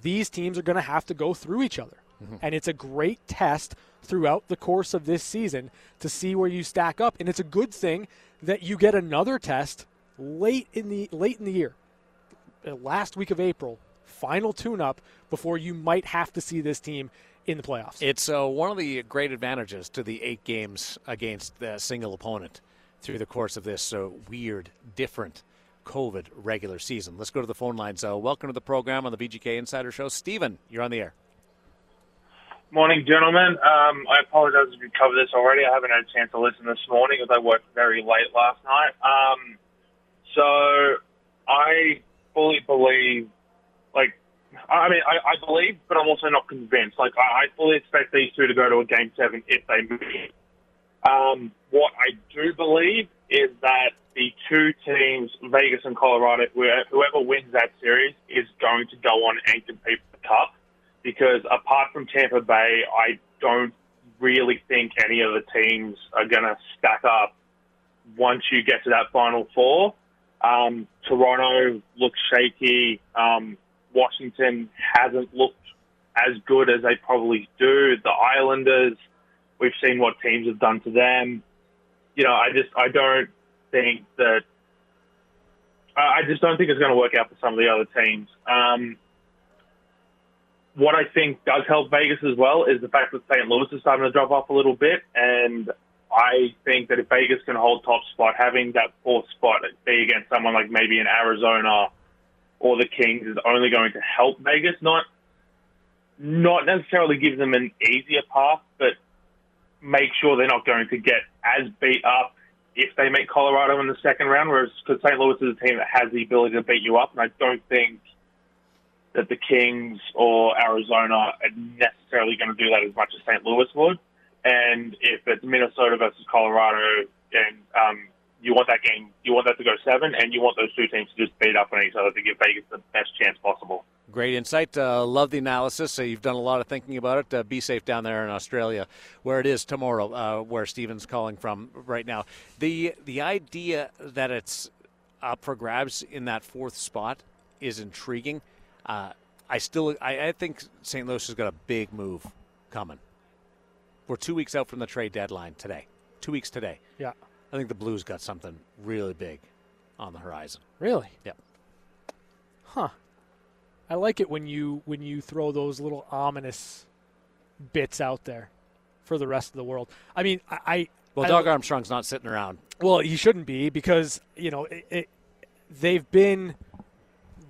these teams are going to have to go through each other. Mm-hmm. And it's a great test throughout the course of this season to see where you stack up. And it's a good thing that you get another test late in the late in the year, uh, last week of April, final tune-up before you might have to see this team in the playoffs. It's uh, one of the great advantages to the eight games against the single opponent through the course of this uh, weird, different COVID regular season. Let's go to the phone lines. Uh, welcome to the program on the VGK Insider Show. Stephen, you're on the air. Morning, gentlemen. Um, I apologize if you covered this already. I haven't had a chance to listen this morning as I worked very late last night. Um, so I fully believe, like, I mean, I, I believe, but I'm also not convinced. Like, I, I fully expect these two to go to a game seven if they move. Um, what I do believe is that the two teams, Vegas and Colorado, whoever wins that series is going to go on and compete for the cup because apart from Tampa Bay, I don't really think any of the teams are going to stack up once you get to that Final Four. Um, Toronto looks shaky. Um, Washington hasn't looked as good as they probably do. The Islanders, we've seen what teams have done to them. You know, I just I don't think that I just don't think it's going to work out for some of the other teams. Um, what I think does help Vegas as well is the fact that St. Louis is starting to drop off a little bit, and I think that if Vegas can hold top spot, having that fourth spot be against someone like maybe in Arizona or the Kings is only going to help Vegas, not not necessarily give them an easier path, but make sure they're not going to get as beat up if they make Colorado in the second round. Whereas because St. Louis is a team that has the ability to beat you up, and I don't think that the Kings or Arizona are necessarily going to do that as much as St. Louis would. And if it's Minnesota versus Colorado, and um, you want that game, you want that to go seven, and you want those two teams to just beat up on each other to give Vegas the best chance possible. Great insight. Uh, love the analysis. Uh, you've done a lot of thinking about it. Uh, be safe down there in Australia, where it is tomorrow, uh, where Steven's calling from right now. The the idea that it's up for grabs in that fourth spot is intriguing. Uh, I still, I, I think St. Louis has got a big move coming. We're two weeks out from the trade deadline today. Two weeks today. Yeah. I think the Blues got something really big on the horizon. Really? Yep. Huh. I like it when you when you throw those little ominous bits out there for the rest of the world. I mean, I. I well, Doug Armstrong's not sitting around. Well, he shouldn't be because you know it, it, they've been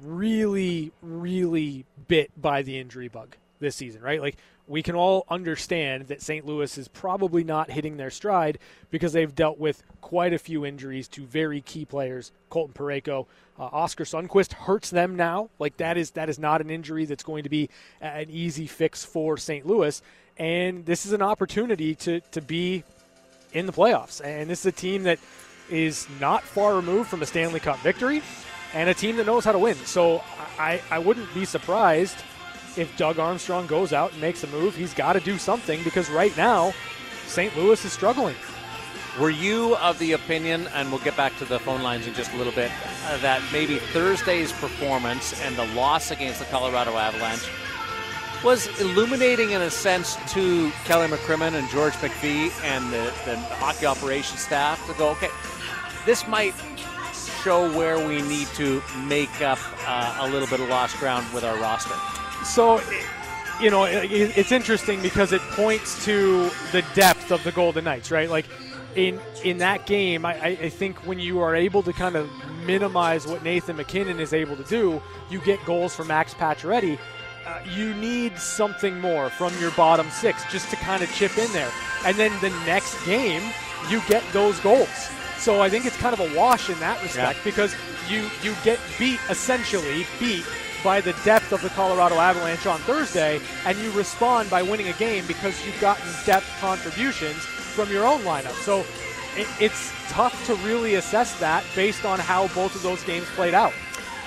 really, really bit by the injury bug this season, right? Like we can all understand that St. Louis is probably not hitting their stride because they've dealt with quite a few injuries to very key players. Colton Parayko, uh, Oskar Sundqvist hurts them now. Like that is that is not an injury that's going to be an easy fix for St. Louis, and this is an opportunity to to be in the playoffs. And this is a team that is not far removed from a Stanley Cup victory and a team that knows how to win. So I, I wouldn't be surprised if Doug Armstrong goes out and makes a move. He's got to do something because right now, St. Louis is struggling. Were you of the opinion, and we'll get back to the phone lines in just a little bit, uh, that maybe Thursday's performance and the loss against the Colorado Avalanche was illuminating in a sense to Kelly McCrimmon and George McPhee and the, the hockey operations staff to go, okay, this might show where we need to make up uh, a little bit of lost ground with our roster? So, you know, it's interesting because it points to the depth of the Golden Knights, right? Like in in that game, I, I think when you are able to kind of minimize what Nathan MacKinnon is able to do, you get goals from Max Pacioretty. Uh, you need something more from your bottom six just to kind of chip in there. And then the next game, you get those goals. So I think it's kind of a wash in that respect yeah. because you you get beat essentially beat by the depth of the Colorado Avalanche on Thursday, and you respond by winning a game because you've gotten depth contributions from your own lineup. So it, it's tough to really assess that based on how both of those games played out.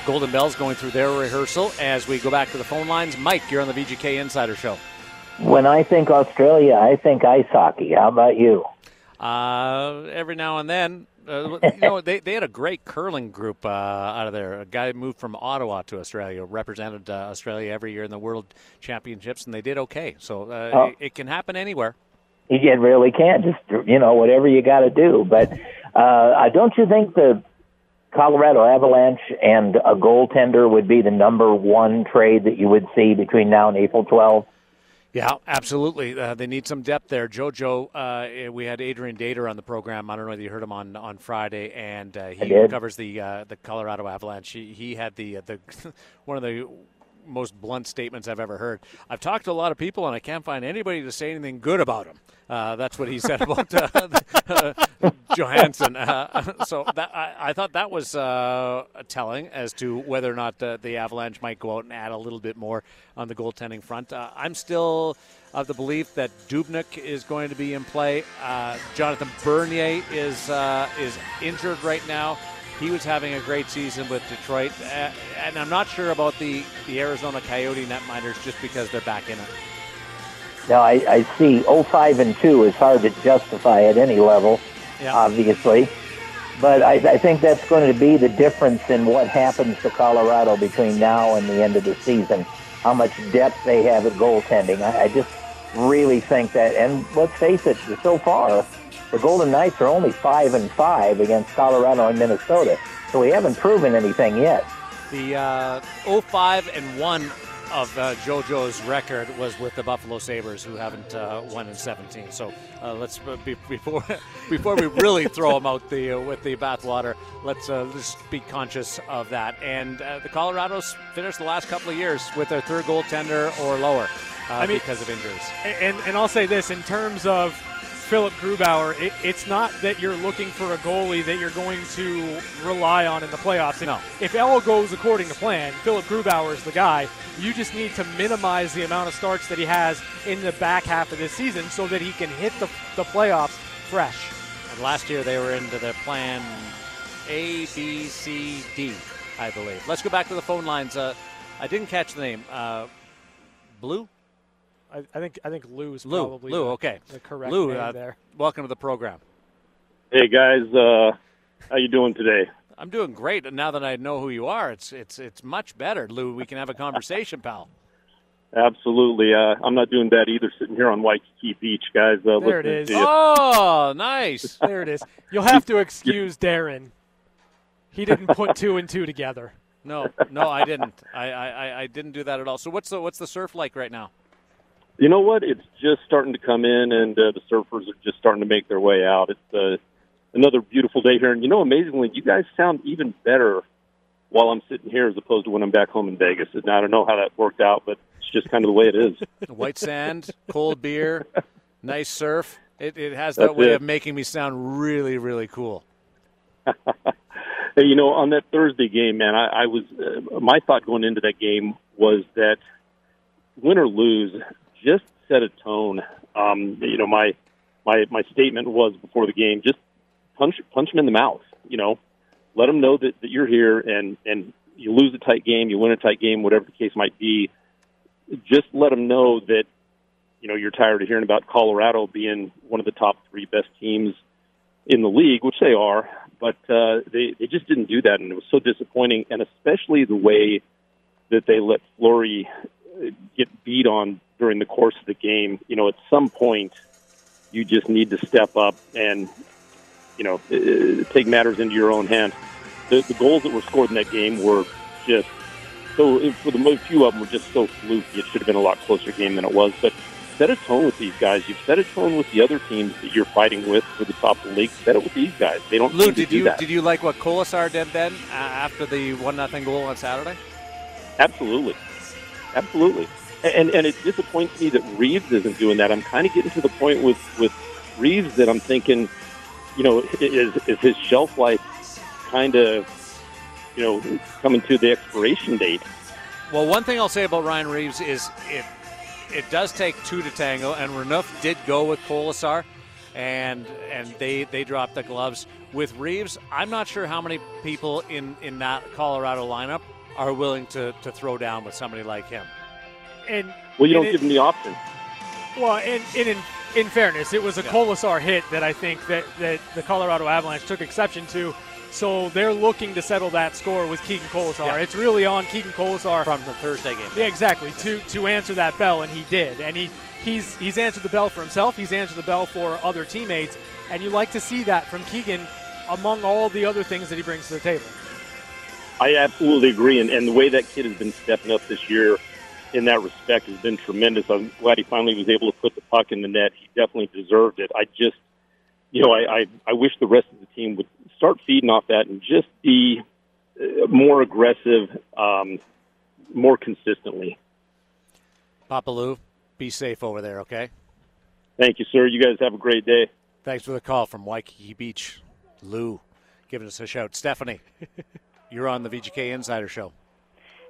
Golden Bells going through their rehearsal as we go back to the phone lines. Mike, you're on the VGK Insider Show. When I think Australia, I think ice hockey. How about you? Uh, every now and then, uh, you know, they, they had a great curling group uh, out of there. A guy moved from Ottawa to Australia, represented uh, Australia every year in the World Championships, and they did okay. So uh, Oh. it, it can happen anywhere. It really can. Just you know, whatever you got to do. But uh, don't you think the Colorado Avalanche and a goaltender would be the number one trade that you would see between now and April 12th? Yeah, absolutely. Uh, they need some depth there. JoJo, uh, we had Adrian Dater on the program. I don't know whether you heard him on, on Friday, and uh, he covers the uh, the Colorado Avalanche. He, he had the uh, the one of the most blunt statements I've ever heard. I've talked to a lot of people, and I can't find anybody to say anything good about him. Uh, that's what he said about uh, Johansson. Uh, so that, I, I thought that was uh, telling as to whether or not the, the Avalanche might go out and add a little bit more on the goaltending front. Uh, I'm still of the belief that Dubnyk is going to be in play. Uh, Jonathan Bernier is uh, is injured right now. He was having a great season with Detroit, uh, and I'm not sure about the, the Arizona Coyote netminders just because they're back in it. Now, I, I see 05 and 2 is hard to justify at any level, Yeah. obviously. But I, I think that's going to be the difference in what happens to Colorado between now and the end of the season. How much depth they have at goaltending. I, I just really think that. And let's face it, so far, the Golden Knights are only five and five against Colorado and Minnesota. So we haven't proven anything yet. The uh, 05 and 1 of uh, JoJo's record was with the Buffalo Sabres, who haven't uh, won in 17. So uh, let's uh, be, before before we really throw them out the uh, with the bathwater, let's uh, just be conscious of that. And uh, the Colorados finished the last couple of years with their third goaltender or lower uh, I mean- because of injuries. And and I'll say this in terms of Philip Grubauer, it, it's not that you're looking for a goalie that you're going to rely on in the playoffs. No. If all goes according to plan, Philip Grubauer is the guy. You just need to minimize the amount of starts that he has in the back half of this season so that he can hit the, the playoffs fresh. And last year they were into the plan A, B, C, D, I believe. Let's go back to the phone lines. Uh, I didn't catch the name. Uh, Blue? I, I think I think Lou is Lou. probably Lou, the, okay. the correct Lou, name uh, there. welcome to the program. Hey guys, uh, how you doing today? I'm doing great, and now that I know who you are, it's it's it's much better, Lou. We can have a conversation, pal. Absolutely. Uh, I'm not doing bad either. Sitting here on Waikiki Beach, guys. Uh, There it listening is. to you. Oh, nice. There it is. You'll have to excuse Darren. He didn't put two and two together. No, no, I didn't. I, I, I- I didn't do that at all. So what's the what's the surf like right now? You know what? It's just starting to come in, and uh, the surfers are just starting to make their way out. It's uh, another beautiful day here, and you know, amazingly, you guys sound even better while I'm sitting here as opposed to when I'm back home in Vegas. And I don't know how that worked out, but it's just kind of the way it is. White sand, cold beer, nice surf. It, it has that That's way it. of making me sound really, really cool. Hey, you know, on that Thursday game, man, I, I was uh, my thought going into that game was that win or lose, just set a tone. Um, you know, my my my statement was before the game, just punch punch them in the mouth. You know, let them know that, that you're here, and and you lose a tight game, you win a tight game, whatever the case might be. Just let them know that you know you're tired of hearing about Colorado being one of the top three best teams in the league, which they are, but uh, they they just didn't do that, and it was so disappointing. And especially the way that they let Fleury uh, get beat on during the course of the game. You know, at some point, you just need to step up and you know uh, take matters into your own hands. The, the goals that were scored in that game were just so for the most few of them were just so fluky. It should have been a lot closer game than it was, but set a tone with these guys. You've set a tone with the other teams that you're fighting with for the top of the league. Set it with these guys. They don't Lou, did do you that. did you like what Kolesar did then uh, after the one nothing goal on Saturday? Absolutely, absolutely. And and it disappoints me that Reaves isn't doing that. I'm kind of getting to the point with with Reaves that I'm thinking, you know, is is his shelf life kind of, you know, coming to the expiration date? Well, one thing I'll say about Ryan Reaves is it it does take two to tango, and Renouf did go with Kolesar, and and they they dropped the gloves with Reaves. I'm not sure how many people in in that Colorado lineup are willing to to throw down with somebody like him. And Well, you and don't it- give him the option. Well, and, and in in fairness, it was a Kolesar hit that I think that, that the Colorado Avalanche took exception to. So they're looking to settle that score with Keegan Kolesar. Yeah. It's really on Keegan Kolesar from the Thursday game. Yeah, exactly. To to answer that bell, and he did. And he he's he's answered the bell for himself. He's answered the bell for other teammates, and you like to see that from Keegan among all the other things that he brings to the table. I absolutely agree, and, and the way that kid has been stepping up this year in that respect has been tremendous. I'm glad he finally was able to put the puck in the net. He definitely deserved it. I just, you know, I, I, I wish the rest of the team would start feeding off that and just be uh, more aggressive, um, more consistently. Papa Lou, be safe over there, okay? Thank you, sir. You guys have a great day. Thanks for the call from Waikiki Beach. Lou, giving us a shout. Stephanie, you're on the VGK Insider Show.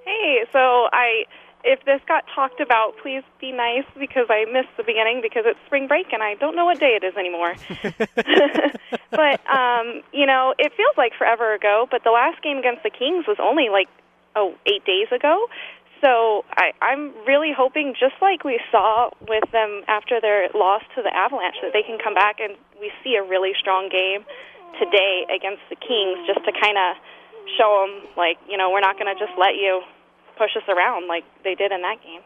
Hey, so I if this got talked about, please be nice because I missed the beginning because it's spring break and I don't know what day it is anymore. but um, you know, it feels like forever ago, but the last game against the Kings was only like oh, eight days ago. So I, I'm really hoping, just like we saw with them after their loss to the Avalanche, that they can come back and we see a really strong game today against the Kings, just to kind of show them, like, you know, we're not going to just let you push us around like they did in that game.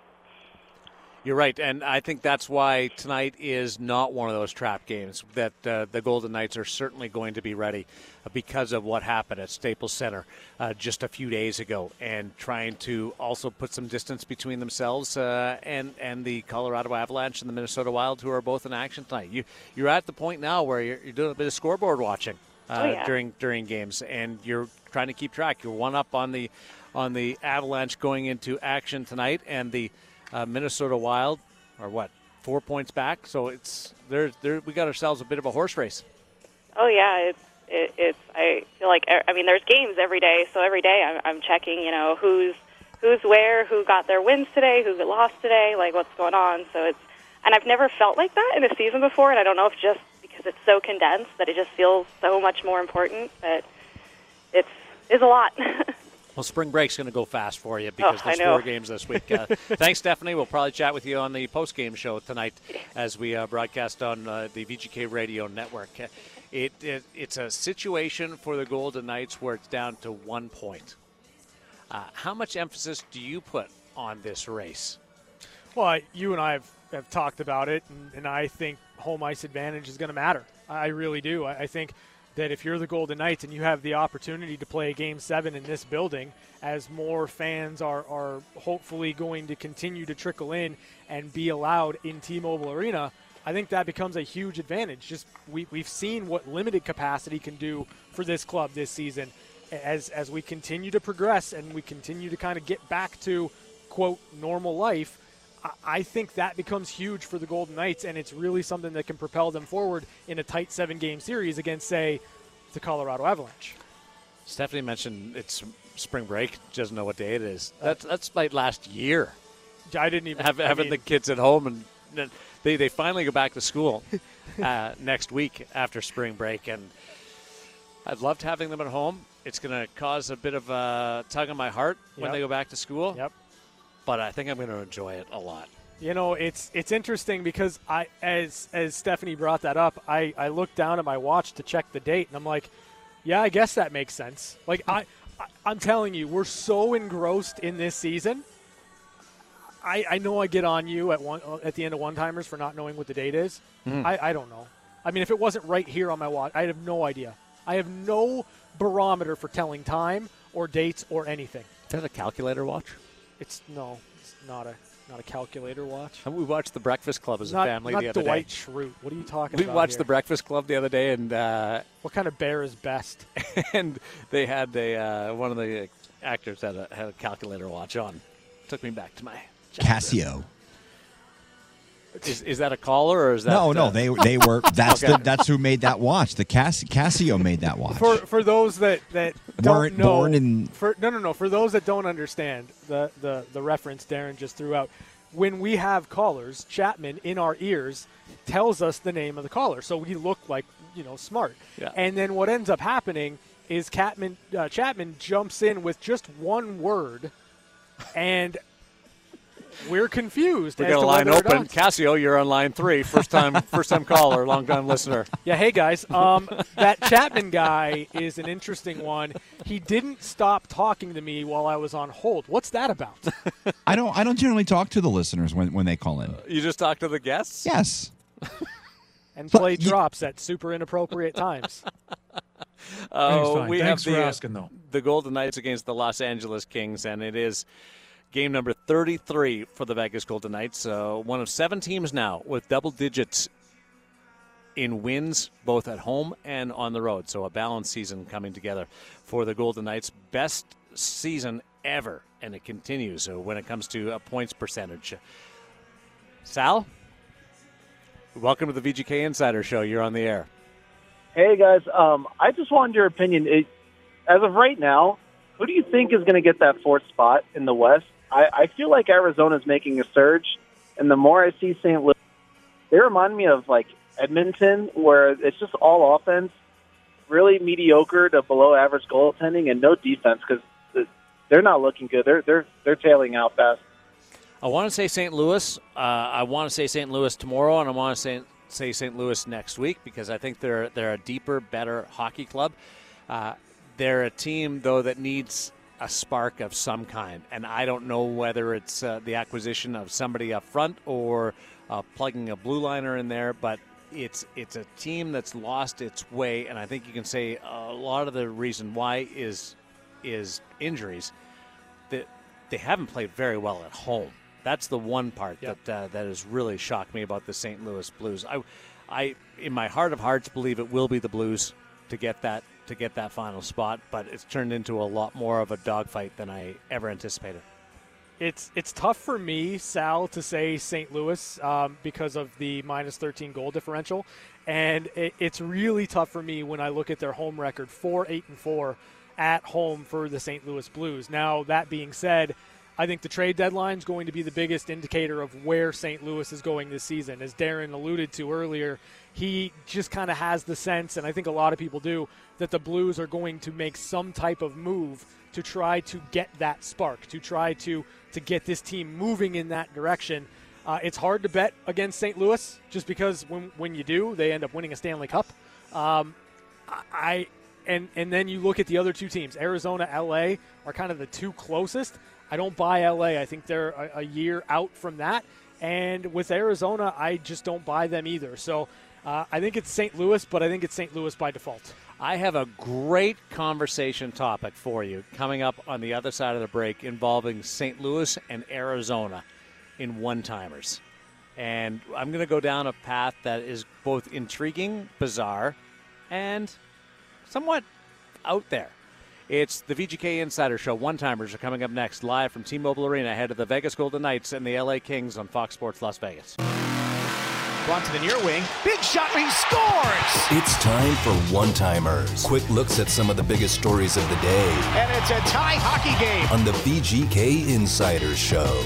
You're right, and I think that's why tonight is not one of those trap games. That uh, the Golden Knights are certainly going to be ready because of what happened at Staples Center uh, just a few days ago, and trying to also put some distance between themselves uh, and and the Colorado Avalanche and the Minnesota Wild, who are both in action tonight. You you're at the point now where you're, you're doing a bit of scoreboard watching uh, Oh, yeah. during during games, and you're trying to keep track. You're one up on the on the Avalanche going into action tonight, and the uh, Minnesota Wild are what four points back. So it's there. There we got ourselves a bit of a horse race. Oh yeah, it's it, it's. I feel like I mean, there's games every day, so every day I'm, I'm checking. You know, who's who's where, who got their wins today, who lost today, like what's going on. So it's, and I've never felt like that in a season before, and I don't know if just because it's so condensed that it just feels so much more important. But it's is a lot. Well, spring break's going to go fast for you because Oh, there's four games this week. Uh, thanks, Stephanie. We'll probably chat with you on the post game show tonight as we uh, broadcast on uh, the VGK Radio Network. Uh, It, it it's a situation for the Golden Knights where it's down to one point. Uh, how much emphasis do you put on this race? Well, I, you and I have, have talked about it, and, and I think home ice advantage is going to matter. I really do. I, I think that if you're the Golden Knights and you have the opportunity to play Game Seven in this building, as more fans are are hopefully going to continue to trickle in and be allowed in T-Mobile Arena. I think that becomes a huge advantage. Just we, we've seen what limited capacity can do for this club this season. As as we continue to progress and we continue to kind of get back to quote normal life, I- think that becomes huge for the Golden Knights, and it's really something that can propel them forward in a tight seven-game series against, say, the Colorado Avalanche. Stephanie mentioned it's spring break. Doesn't know what day it is. That's that's like last year. I didn't even Have, having mean- the kids at home, and they they finally go back to school uh, next week after spring break, and I've loved having them at home. It's going to cause a bit of a tug on my heart when Yep. they go back to school. Yep. But I think I'm going to enjoy it a lot. You know, it's it's interesting because I as as Stephanie brought that up, I I looked down at my watch to check the date, and I'm like, yeah, I guess that makes sense. Like I, I I'm telling you, we're so engrossed in this season. I I know I get on you at one at the end of one timers for not knowing what the date is. Mhm. I I don't know. I mean, if it wasn't right here on my watch, I have no idea. I have no barometer for telling time or dates or anything. Is that a calculator watch? It's no, it's not a not a calculator watch. And we watched The Breakfast Club as not, a family not the other Dwight day. Schrute. What are you talking We about? watched here? The Breakfast Club the other day, and uh, What kind of bear is best? and they had a uh, one of the actors had a had a calculator watch on. Took me back to my Casio. Is, is that a caller or is that No, uh, no, they they were. That's Okay. the, that's who made that watch. The Cas- Casio made that watch. For for those that that Weren't don't know, born in- for no no no for those that don't understand the the the reference Darren just threw out. When we have callers, Chapman in our ears tells us the name of the caller, so we look like you know smart. Yeah. And then what ends up happening is Catman, uh, Chapman jumps in with just one word, and we're confused. We as got a to line open. Cassio, you're on line three. First time, first time caller, long time listener. Yeah, hey guys. Um, that Chapman guy is an interesting one. He didn't stop talking to me while I was on hold. What's that about? I don't. I don't generally talk to the listeners when, when they call in. You just talk to the guests. Yes. And play drops at super inappropriate times. Oh, Fine. we Thanks have for the, asking, though. the Golden Knights against the Los Angeles Kings, and it is game number 33 for the Vegas Golden Knights. Uh, one of seven teams now with double digits in wins, both at home and on the road. So a balanced season coming together for the Golden Knights. Best season ever, and it continues uh, when it comes to a points percentage. Sal, welcome to the VGK Insider Show. You're on the air. Hey guys, um, I just wanted your opinion. It, as of right now, who do you think is going to get that fourth spot in the West? I, I feel like Arizona's making a surge, and the more I see St. Louis, they remind me of like Edmonton, where it's just all offense, really mediocre to below average goaltending, and no defense because they're not looking good. They're they're they're tailing out fast. I want to say St. Louis. Uh, I want to say St. Louis tomorrow, and I want to say say St. Louis next week because I think they're they're a deeper, better hockey club. Uh, they're a team though that needs a spark of some kind, and I don't know whether it's uh, the acquisition of somebody up front or uh, plugging a blue liner in there, but. It's it's a team that's lost its way, and I think you can say a lot of the reason why is is injuries. That they haven't played very well at home. That's the one part that uh, that has really shocked me about the St. Louis Blues. I, I, in my heart of hearts, believe it will be the Blues to get that to get that final spot, but it's turned into a lot more of a dogfight than I ever anticipated. It's it's tough for me, Sal, to say St. Louis um, because of the minus 13 goal differential, and it, it's really tough for me when I look at their home record, four eight and four at home for the St. Louis Blues. Now that being said, I think the trade deadline is going to be the biggest indicator of where St. Louis is going this season. As Darren alluded to earlier, he just kind of has the sense, and I think a lot of people do, that the Blues are going to make some type of move to try to get that spark, to try to to get this team moving in that direction. Uh, it's hard to bet against St. Louis just because when when you do, they end up winning a Stanley Cup. Um, I and and then you look at the other two teams, Arizona, LA, are kind of the two closest. I don't buy LA. I think they're a, a year out from that. And with Arizona, I just don't buy them either. So uh, I think it's St. Louis, but I think it's St. Louis by default. I have a great conversation topic for you coming up on the other side of the break involving St. Louis and Arizona in one timers. And I'm going to go down a path that is both intriguing, bizarre, and somewhat out there. It's the VGK Insider Show. One timers are coming up next, live from T Mobile Arena, ahead of the Vegas Golden Knights and the LA Kings on Fox Sports Las Vegas. Blunt to the near wing. Big shot. He scores. It's time for one timers. Quick looks at some of the biggest stories of the day And it's a tie hockey game. on the VGK Insider Show.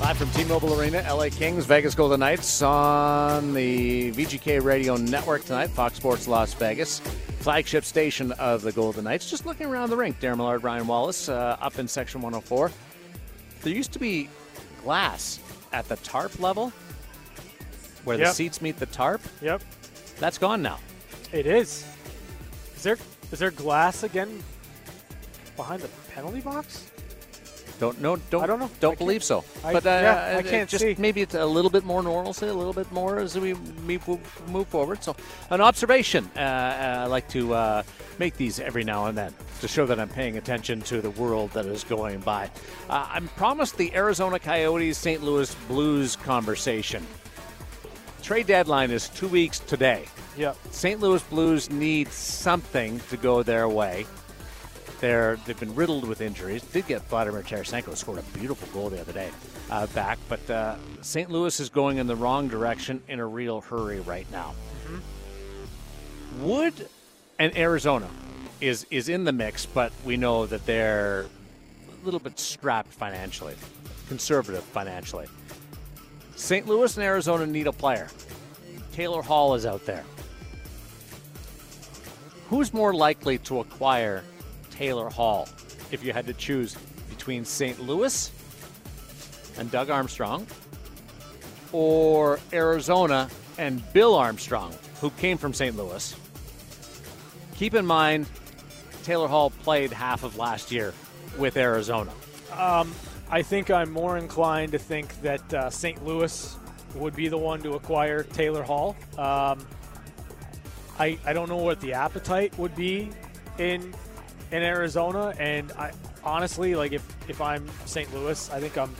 Live from T-Mobile Arena, LA Kings, Vegas Golden Knights on the VGK Radio Network tonight, Fox Sports Las Vegas, flagship station of the Golden Knights. Just looking around the rink, Darren Millard, Ryan Wallace, uh, up in Section 104. There used to be glass at the tarp level, where the seats meet the tarp. Yep, That's gone now. it is. Is there is there glass again behind the penalty box? Don't no, don't I don't know. Don't I believe so. I- but uh, yeah, I can't just see. maybe it's a little bit more normalcy, a little bit more as we move, move forward. So, an observation. Uh, uh, I like to uh, make these every now and then to show that I'm paying attention to the world that is going by. Uh, I'm promised the Arizona Coyotes St. Louis Blues conversation. Trade deadline is two weeks today. Yep. St. Louis Blues need something to go their way. They're they've been riddled with injuries. Did get Vladimir Tarasenko scored a beautiful goal the other day uh, back, but uh, St. Louis is going in the wrong direction in a real hurry right now. Would and Arizona is is in the mix, but we know that they're a little bit strapped financially, conservative financially. St. Louis and Arizona need a player. Taylor Hall is out there. Who's more likely to acquire Taylor Hall if you had to choose between St. Louis and Doug Armstrong, or Arizona and Bill Armstrong, who came from St. Louis. Keep in mind, Taylor Hall played half of last year with Arizona. Um, I think I'm more inclined to think that uh, St. Louis would be the one to acquire Taylor Hall. Um, I, I don't know what the appetite would be in in Arizona, and I honestly like if if I'm St. Louis, I think I'm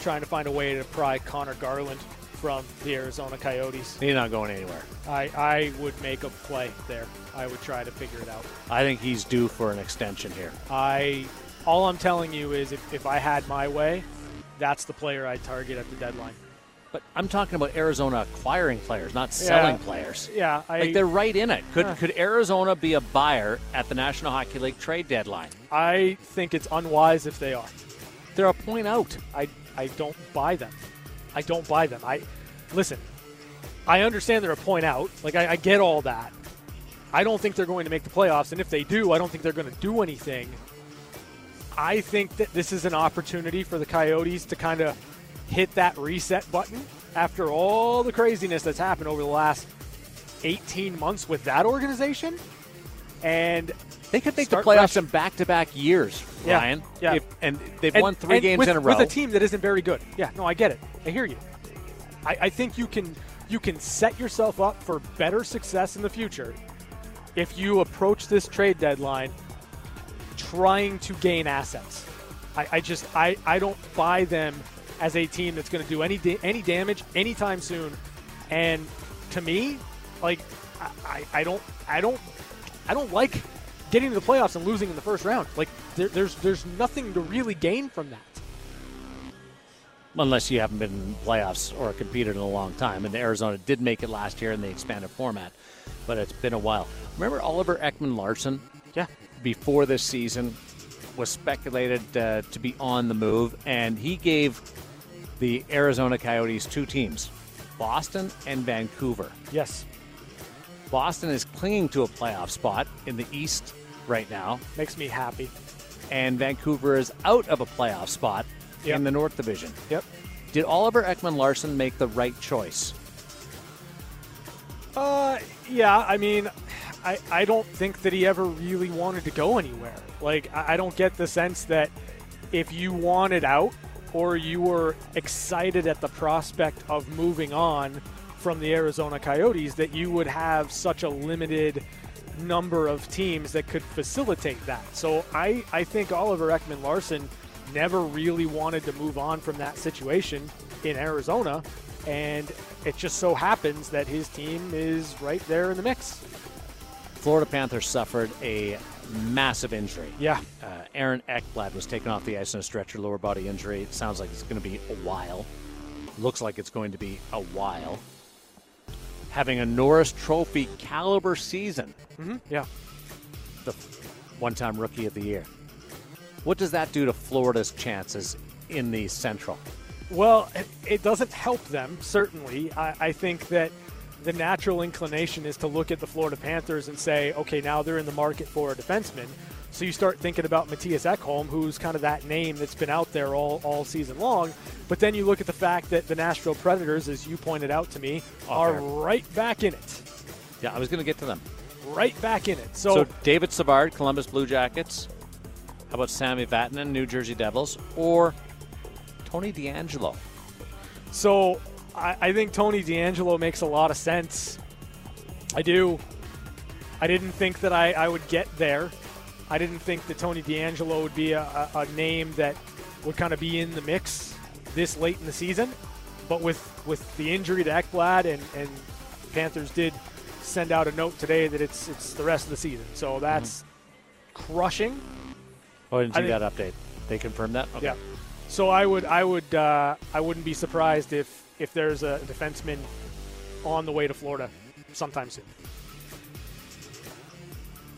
trying to find a way to pry Conor Garland from the Arizona Coyotes. He's not going anywhere. I, I would make a play there. I would try to figure it out. I think he's due for an extension here. I all I'm telling you is if, if I had my way, that's the player I'd target at the deadline. But I'm talking about Arizona acquiring players, not selling Yeah. players. Yeah, I, like they're right in it. Could Huh. could Arizona be a buyer at the National Hockey League trade deadline? I think it's unwise if they are. They're a point out. I I don't buy them. I don't buy them. I listen. I understand they're a point out. Like I, I get all that. I don't think they're going to make the playoffs, and if they do, I don't think they're going to do anything. I think that this is an opportunity for the Coyotes to kind of hit that reset button after all the craziness that's happened over the last 18 months with that organization. And They could make the playoffs in back-to-back years, Yeah, Ryan. yeah. If- and they've And- won three games with, in a row. with a team that isn't very good. Yeah, no, I get it. I hear you. I, I think you can you can set yourself up for better success in the future if you approach this trade deadline trying to gain assets. I, I just I, I don't buy them as a team that's going to do any da- any damage anytime soon. And to me, like I, I, I don't I don't I don't like getting to the playoffs and losing in the first round. Like there, there's there's nothing to really gain from that. unless you haven't been in playoffs or competed in a long time. And Arizona did make it last year in the expanded format, but it's been a while. Remember Oliver Ekman-Larsson? Yeah. Before this season, was speculated uh, to be on the move, and he gave the Arizona Coyotes two teams, Boston and Vancouver. Yes. Boston is clinging to a playoff spot in the East right now. Makes me happy. And Vancouver is out of a playoff spot Yep. in the North Division. Yep. Did Oliver Ekman-Larsson make the right choice? Uh, yeah. I mean, I I don't think that he ever really wanted to go anywhere. Like I, I don't get the sense that if you wanted out or you were excited at the prospect of moving on from the Arizona Coyotes, that you would have such a limited number of teams that could facilitate that. So I I think Oliver Ekman-Larsson never really wanted to move on from that situation in Arizona. And it just so happens that his team is right there in the mix. Florida Panthers suffered a massive injury. Yeah. Uh, Aaron Ekblad was taken off the ice in a stretcher lower body injury. It sounds like it's going to be a while. Looks like it's going to be a while. Having a Norris Trophy caliber season. Mm-hmm. Yeah. The one time rookie of the year. What does that do to Florida's chances in the Central? Well, it, it doesn't help them, certainly. I, I think that the natural inclination is to look at the Florida Panthers and say, okay, now they're in the market for a defenseman. So you start thinking about Mattias Ekholm, who's kind of that name that's been out there all, all season long. But then you look at the fact that the Nashville Predators, as you pointed out to me, Oh, are they're- right back in it. Yeah, I was going to get to them. Right back in it. So, So, David Savard, Columbus Blue Jackets. How about Sami Vatanen, New Jersey Devils, or Tony DeAngelo? So I, I think Tony DeAngelo makes a lot of sense. I do. I didn't think that I, I would get there. I didn't think that Tony DeAngelo would be a, a, a name that would kind of be in the mix this late in the season. But with, with the injury to Ekblad and, and Panthers did send out a note today that it's it's the rest of the season. So that's crushing. Oh, I didn't I see think- that update. They confirmed that? Okay. Yeah. So I would I would uh, I wouldn't be surprised if if there's a defenseman on the way to Florida sometime soon.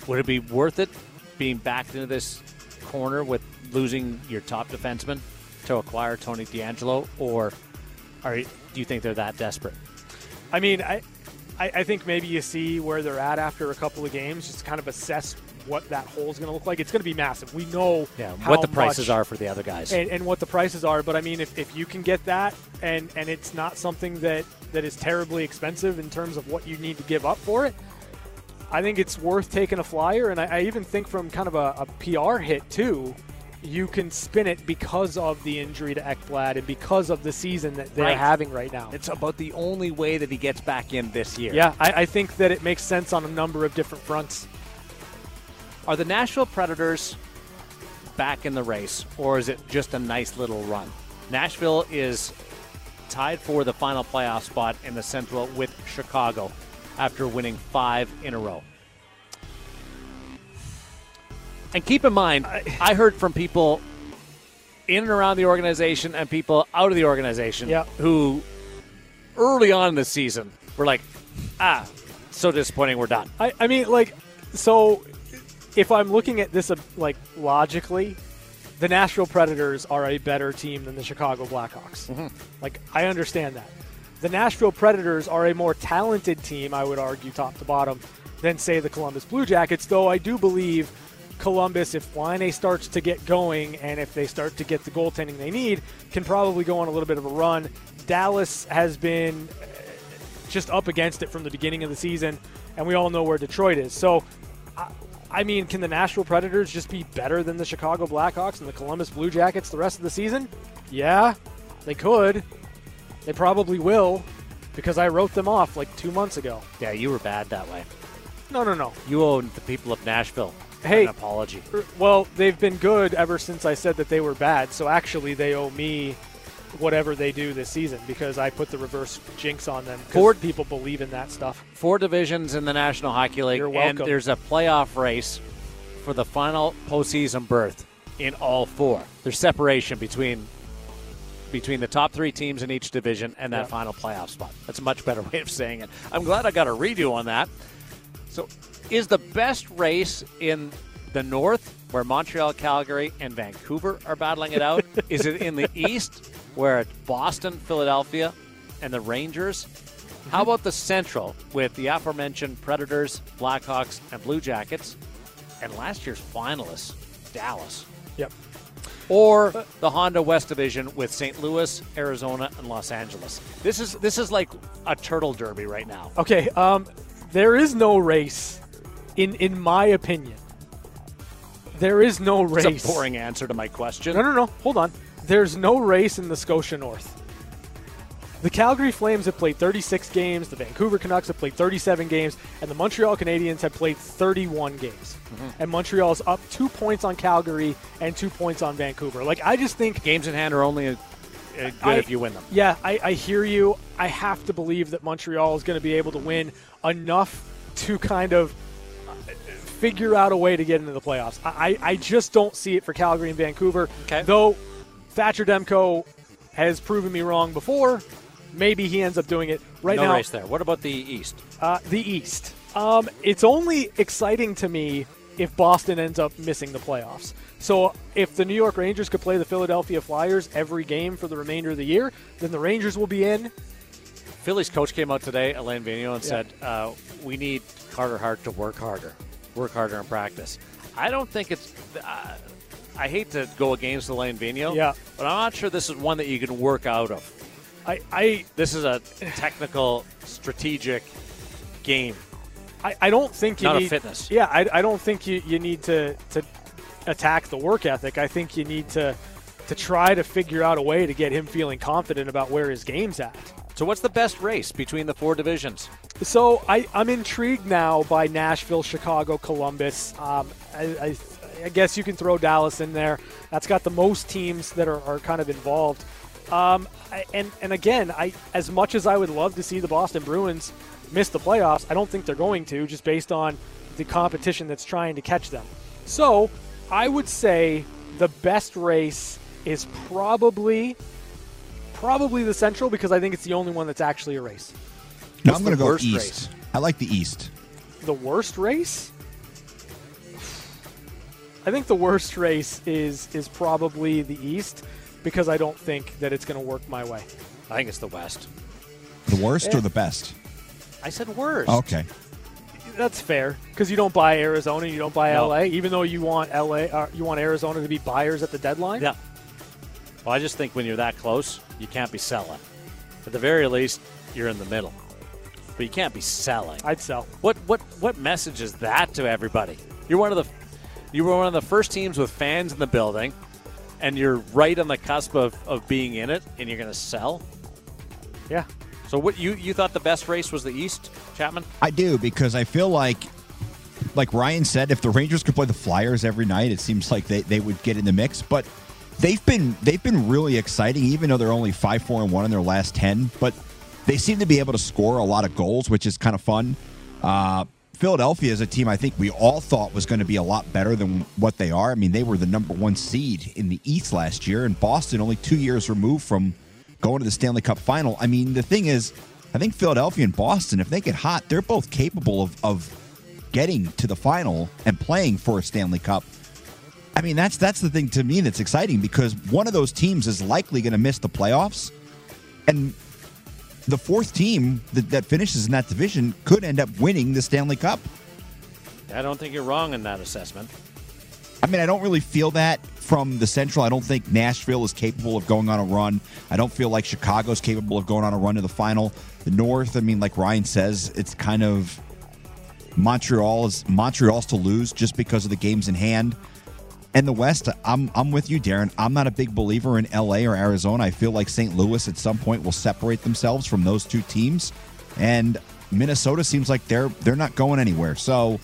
Would it be worth it being backed into this corner with losing your top defenseman to acquire Tony DeAngelo, or are you- do you think they're that desperate? I mean, I, I I think maybe you see where they're at after a couple of games, just kind of assess what that hole is going to look like. It's going to be massive. We know Yeah, how what the prices are for the other guys. and, and what the prices are. But I mean, if, if you can get that, and and it's not something that that is terribly expensive in terms of what you need to give up for it, I think it's worth taking a flyer. And I, I even think from kind of a, a PR hit too. You can spin it because of the injury to Ekblad and because of the season that they're Right. having right now. It's about the only way that he gets back in this year. Yeah, I, I think that it makes sense on a number of different fronts. Are the Nashville Predators back in the race, or is it just a nice little run? Nashville is tied for the final playoff spot in the Central with Chicago after winning five in a row. And keep in mind, I heard from people in and around the organization and people out of the organization who early on in the season were like, ah, so disappointing, we're done. I, I mean, like, so if I'm looking at this uh, like logically, the Nashville Predators are a better team than the Chicago Blackhawks. Like, I understand that. The Nashville Predators are a more talented team, I would argue, top to bottom, than say the Columbus Blue Jackets. Though I do believe Columbus, if Laine starts to get going and if they start to get the goaltending they need, can probably go on a little bit of a run. Dallas has been uh, just up against it from the beginning of the season, and we all know where Detroit is. So, I, mean, can the Nashville Predators just be better than the Chicago Blackhawks and the Columbus Blue Jackets the rest of the season? Yeah, they could. They probably will, because I wrote them off like two months ago. Yeah, you were bad that way. No, no, no. You owe the people of Nashville Hey. an apology. Well, they've been good ever since I said that they were bad. So actually, they owe me whatever they do this season because I put the reverse jinx on them. Ford people believe in that stuff. Four divisions in the National Hockey League, You're and there's a playoff race for the final postseason berth in all four. There's separation between between the top three teams in each division and that Yeah. final playoff spot. That's a much better way of saying it. I'm glad I got a redo on that. So, is the best race in the North, where Montreal, Calgary, and Vancouver are battling it out? is it in the East, where it's Boston, Philadelphia, and the Rangers? How about the Central, with the aforementioned Predators, Blackhawks, and Blue Jackets, and last year's finalists, Dallas? Yep. Or the Honda West Division with St. Louis, Arizona, and Los Angeles. This is this is like a turtle derby right now. Okay, um, there is no race, in in my opinion. There is no race. A boring answer to my question. No, no, no. Hold on. There's no race in the Scotia North. The Calgary Flames have played 36 games, the Vancouver Canucks have played 37 games, and the Montreal Canadiens have played 31 games. And Montreal's up two points on Calgary and two points on Vancouver. Like, I just think. Games in hand are only uh, good I- if you win them. Yeah, I, I hear you. I have to believe that Montreal is going to be able to win enough to kind of uh, figure out a way to get into the playoffs. I, I I just don't see it for Calgary and Vancouver. Okay. Though Thatcher Demko has proven me wrong before. Maybe he ends up doing it right no now. No race there. What about the East? Uh, the East. Um, it's only exciting to me if Boston ends up missing the playoffs. So if the New York Rangers could play the Philadelphia Flyers every game for the remainder of the year, then the Rangers will be in. Philly's coach came out today, Alain Vigneault, and Yeah. said, uh, "We need Carter Hart to work harder, work harder in practice." I don't think it's. Uh, I hate to go against Alain Vigneault, Yeah. but I'm not sure this is one that you can work out of. I, I This is a technical, strategic game. I, I don't think you Not need fitness. Yeah, I, I don't think you, you need to to attack the work ethic. I think you need to to try to figure out a way to get him feeling confident about where his game's at. So, what's the best race between the four divisions? So I, I'm intrigued now by Nashville, Chicago, Columbus. Um, I, I, I guess you can throw Dallas in there. That's got the most teams that are, are kind of involved. Um, and and again, I as much as I would love to see the Boston Bruins miss the playoffs, I don't think they're going to, just based on the competition that's trying to catch them. So I would say the best race is probably probably the Central because I think it's the only one that's actually a race. No, I'm going to go east. race? I like the east. The worst race? I think the worst race is is probably the East because I don't think that it's going to work my way. I think it's the West. The worst Yeah. or the best? I said worst. Okay. that's fair because you don't buy Arizona, you don't buy No. LA, even though you want LA, uh, you want Arizona to be buyers at the deadline. Yeah. Well, I just think when you're that close, you can't be selling. At the very least, you're in the middle. But you can't be selling. I'd sell. What what what message is that to everybody? You're one of the you were one of the first teams with fans in the building, and you're right on the cusp of, of being in it, and you're going to sell. Yeah. So what you you thought the best race was the East, Chapman? I do because I feel like, like Ryan said, if the Rangers could play the Flyers every night, it seems like they, they would get in the mix. But they've been they've been really exciting, even though they're only five four and one in their last ten. But they seem to be able to score a lot of goals, which is kind of fun. Uh, Philadelphia is a team I think we all thought was going to be a lot better than what they are. I mean, they were the number one seed in the East last year, and Boston only two years removed from going to the Stanley Cup final. I mean, the thing is, I think Philadelphia and Boston, if they get hot, they're both capable of, of getting to the final and playing for a Stanley Cup. I mean, that's that's the thing to me that's exciting because one of those teams is likely going to miss the playoffs, and the fourth team that, that finishes in that division could end up winning the Stanley Cup. I don't think you're wrong in that assessment. I mean, I don't really feel that from the Central. I don't think Nashville is capable of going on a run. I don't feel like Chicago's capable of going on a run to the final. The North, I mean, like Ryan says, it's kind of Montreal is Montreal's to lose just because of the games in hand. And the West, I'm I'm with you, Darren. I'm not a big believer in LA or Arizona. I feel like St. Louis at some point will separate themselves from those two teams. And Minnesota seems like they're they're not going anywhere. So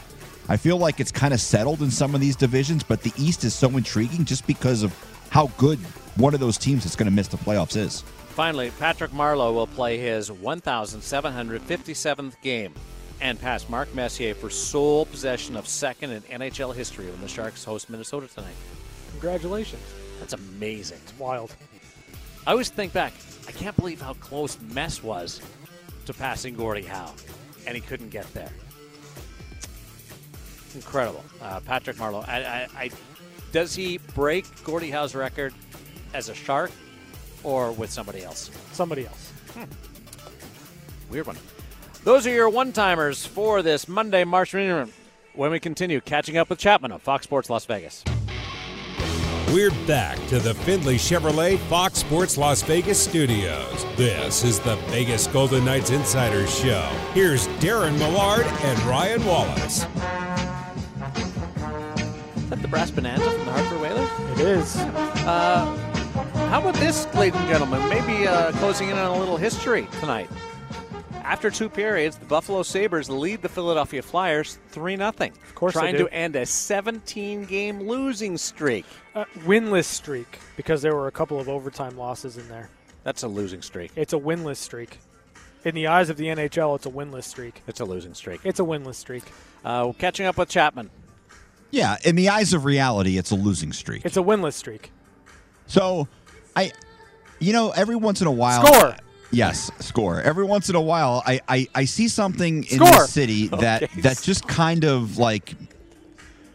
I feel like it's kind of settled in some of these divisions, but the East is so intriguing just because of how good one of those teams that's going to miss the playoffs is. Finally, Patrick Marleau will play his 1,757th game and pass Mark Messier for sole possession of second in NHL history when the Sharks host Minnesota tonight. Congratulations. That's amazing. It's wild. I always think back, I can't believe how close Mess was to passing Gordie Howe, and he couldn't get there. Incredible. Uh, Patrick Marleau. I, I, I, does he break Gordie Howe's record as a Shark or with somebody else? Somebody else. Weird one. Those are your one timers for this Monday, March. When we continue catching up with Chapman on Fox Sports Las Vegas. We're back to the Findlay Chevrolet Fox Sports Las Vegas studios. This is the Vegas Golden Knights Insider Show. Here's Darren Millard and Ryan Wallace. Is that the Brass Bonanza from the Hartford Whalers? It is. Uh, how about this, ladies and gentlemen? Maybe uh, closing in on a little history tonight. After two periods, the Buffalo Sabres lead the Philadelphia Flyers 3 0. Of course they Trying do. to end a 17 game losing streak. Uh, winless streak because there were a couple of overtime losses in there. That's a losing streak. It's a winless streak. In the eyes of the NHL, it's a winless streak. It's a losing streak. It's a winless streak. Uh, catching up with Chapman. Yeah, in the eyes of reality, it's a losing streak. It's a winless streak. So, I, you know, every once in a while, Score! Yes, score. Every once in a while, I I, I see something in the city that Okay. that just kind of like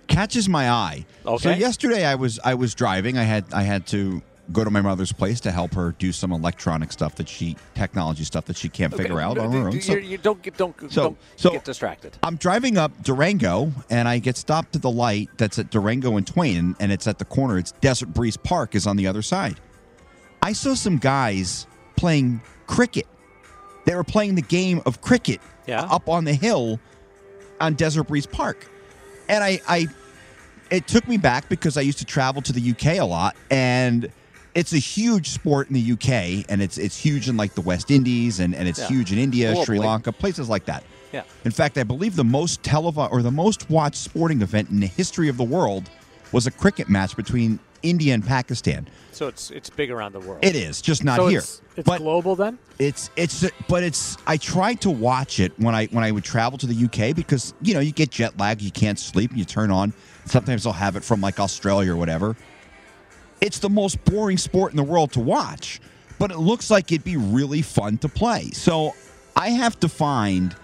catches my eye. So Okay. yesterday, I was I was driving. I had I had to go to my mother's place to help her do some electronic stuff that she technology stuff that she can't figure out on her own. So- You, you don't get don't, So- don't so- get distracted. I'm driving up Durango and I get stopped at the light that's at Durango and Twain, and it's at the corner. It's Desert Breeze Park is on the other side. I saw some guys playing cricket. They were playing the game of cricket Yeah. up on the hill on Desert Breeze Park. And I, I it took me back because I used to travel to the UK a lot and it's a huge sport in the UK and it's it's huge in like the West Indies and, and it's Yeah. huge in India, Sri. Lanka, places like that. Yeah. In fact, I believe the most televised or the most watched sporting event in the history of the world was a cricket match between India and Pakistan. So it's it's big around the world. It is just not so here. It's, it's but global then? it's it's but it's I tried to watch it when I when I would travel to the UK because you know you get jet lag, you can't sleep, you turn on. Sometimes I'll have it from like Australia or whatever. It's the most boring sport in the world to watch, but it looks like it'd be really fun to play. So I have to find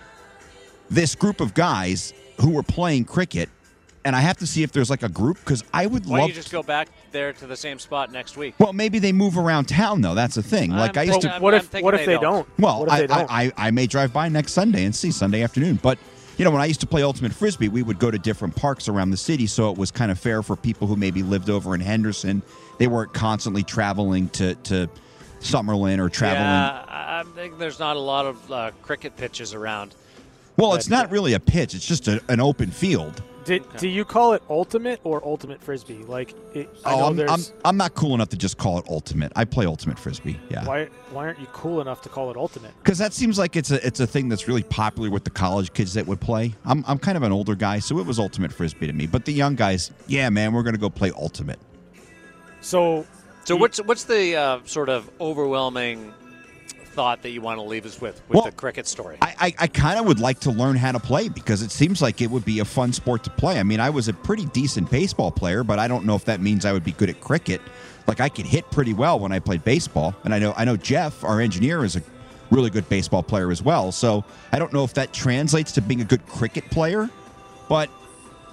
this group of guys who were playing cricket, and I have to see if there's like a group because I would Why don't you just go back there to the same spot next week? well, maybe they move around town though. That's the thing. Like I'm I used thinking- to. What if what if they don't? Well, what if I, they don't? I, I, I may drive by next Sunday and see Sunday afternoon, but you know, when I used to play ultimate frisbee, we would go to different parks around the city, so it was kind of fair for people who maybe lived over in Henderson. They weren't constantly traveling to to Summerlin or traveling. Yeah, I I think there's not a lot of uh, cricket pitches around. Well, it's not really a pitch; it's just a, an open field. Did, Do you call it ultimate or ultimate frisbee? Like, it, I Oh, know I'm, there's. I'm I'm not cool enough to just call it ultimate. I play ultimate frisbee. Yeah. why why aren't you cool enough to call it ultimate? Because that seems like it's a it's a thing that's really popular with the college kids that would play. I'm I'm kind of an older guy, so it was ultimate frisbee to me. But the young guys, yeah, man, we're gonna go play ultimate. So, So what's what's the uh, sort of overwhelming thought that you want to leave us with with Well, the cricket story? I I, I kind of would like to learn how to play because it seems like it would be a fun sport to play. I mean, I was a pretty decent baseball player, but I don't know if that means I would be good at cricket. Like I could hit pretty well when I played baseball, and I know I know Jeff, our engineer, is a really good baseball player as well. So I don't know if that translates to being a good cricket player, but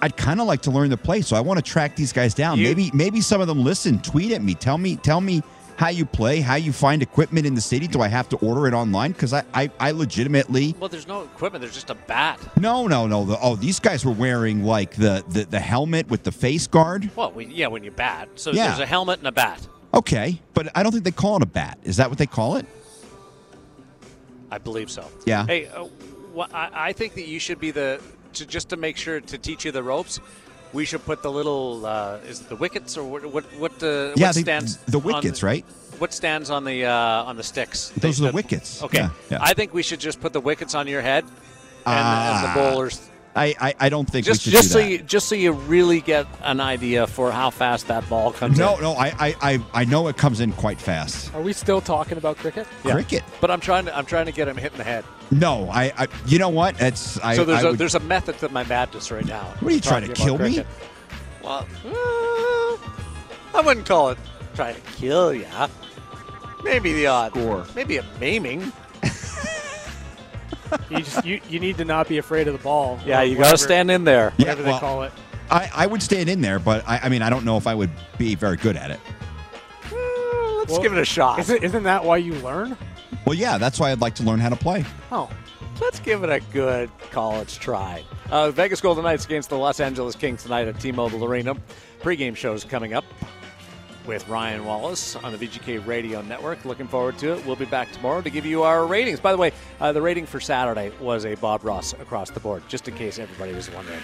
I'd kind of like to learn the play. So I want to track these guys down. maybe maybe some of them listen, tweet at me, tell me tell me how you play, how you find equipment in the city. Do I have to order it online? Because I, I I legitimately well, there's no equipment. There's just a bat. no no no. The, oh, these guys were wearing like the, the the helmet with the face guard. Well, we, yeah, when you bat. So Yeah. there's a helmet and a bat. Okay, but I don't think they call it a bat. Is that what they call it? I believe so. Yeah. Hey, uh, wha- I, I think that you should be the to just to make sure to teach you the ropes. We should put the little uh, is it the wickets or what what what, uh, Yeah, what they- stands the wickets, right? What stands on the uh, on the sticks? Those are the wickets. Okay, Yeah, yeah. I think we should just put the wickets on your head, and, Ah. and the bowlers. I, I, I don't think Just we should just do so you just so you really get an idea for how fast that ball comes no, in. no, I, I, I, I know it comes in quite fast. Are we still talking about cricket? Yeah. Cricket. But I'm trying to I'm trying to get him hit in the head. No, I, I you know what? It's I, so there's I a would- there's a method to my madness right now. What are you trying to kill about me? Well, uh, I wouldn't call it trying to kill ya. Maybe the odd Score. Maybe a maiming. You just you, you need to not be afraid of the ball. Yeah, or you got to stand in there. Yeah, Whatever well, they call it. I, I would stand in there, but I, I mean I don't know if I would be very good at it. Let's Well, give it a shot. Isn't, isn't that why you learn? Well, yeah, that's why I'd like to learn how to play. Oh, Let's give it a good college try. Uh, Vegas Golden Knights against the Los Angeles Kings tonight at T-Mobile Arena. Pre-game shows coming up with Ryan Wallace on the VGK Radio Network. Looking forward to it. We'll be back tomorrow to give you our ratings. By the way, uh, the rating for Saturday was a Bob Ross across the board, just in case everybody was wondering.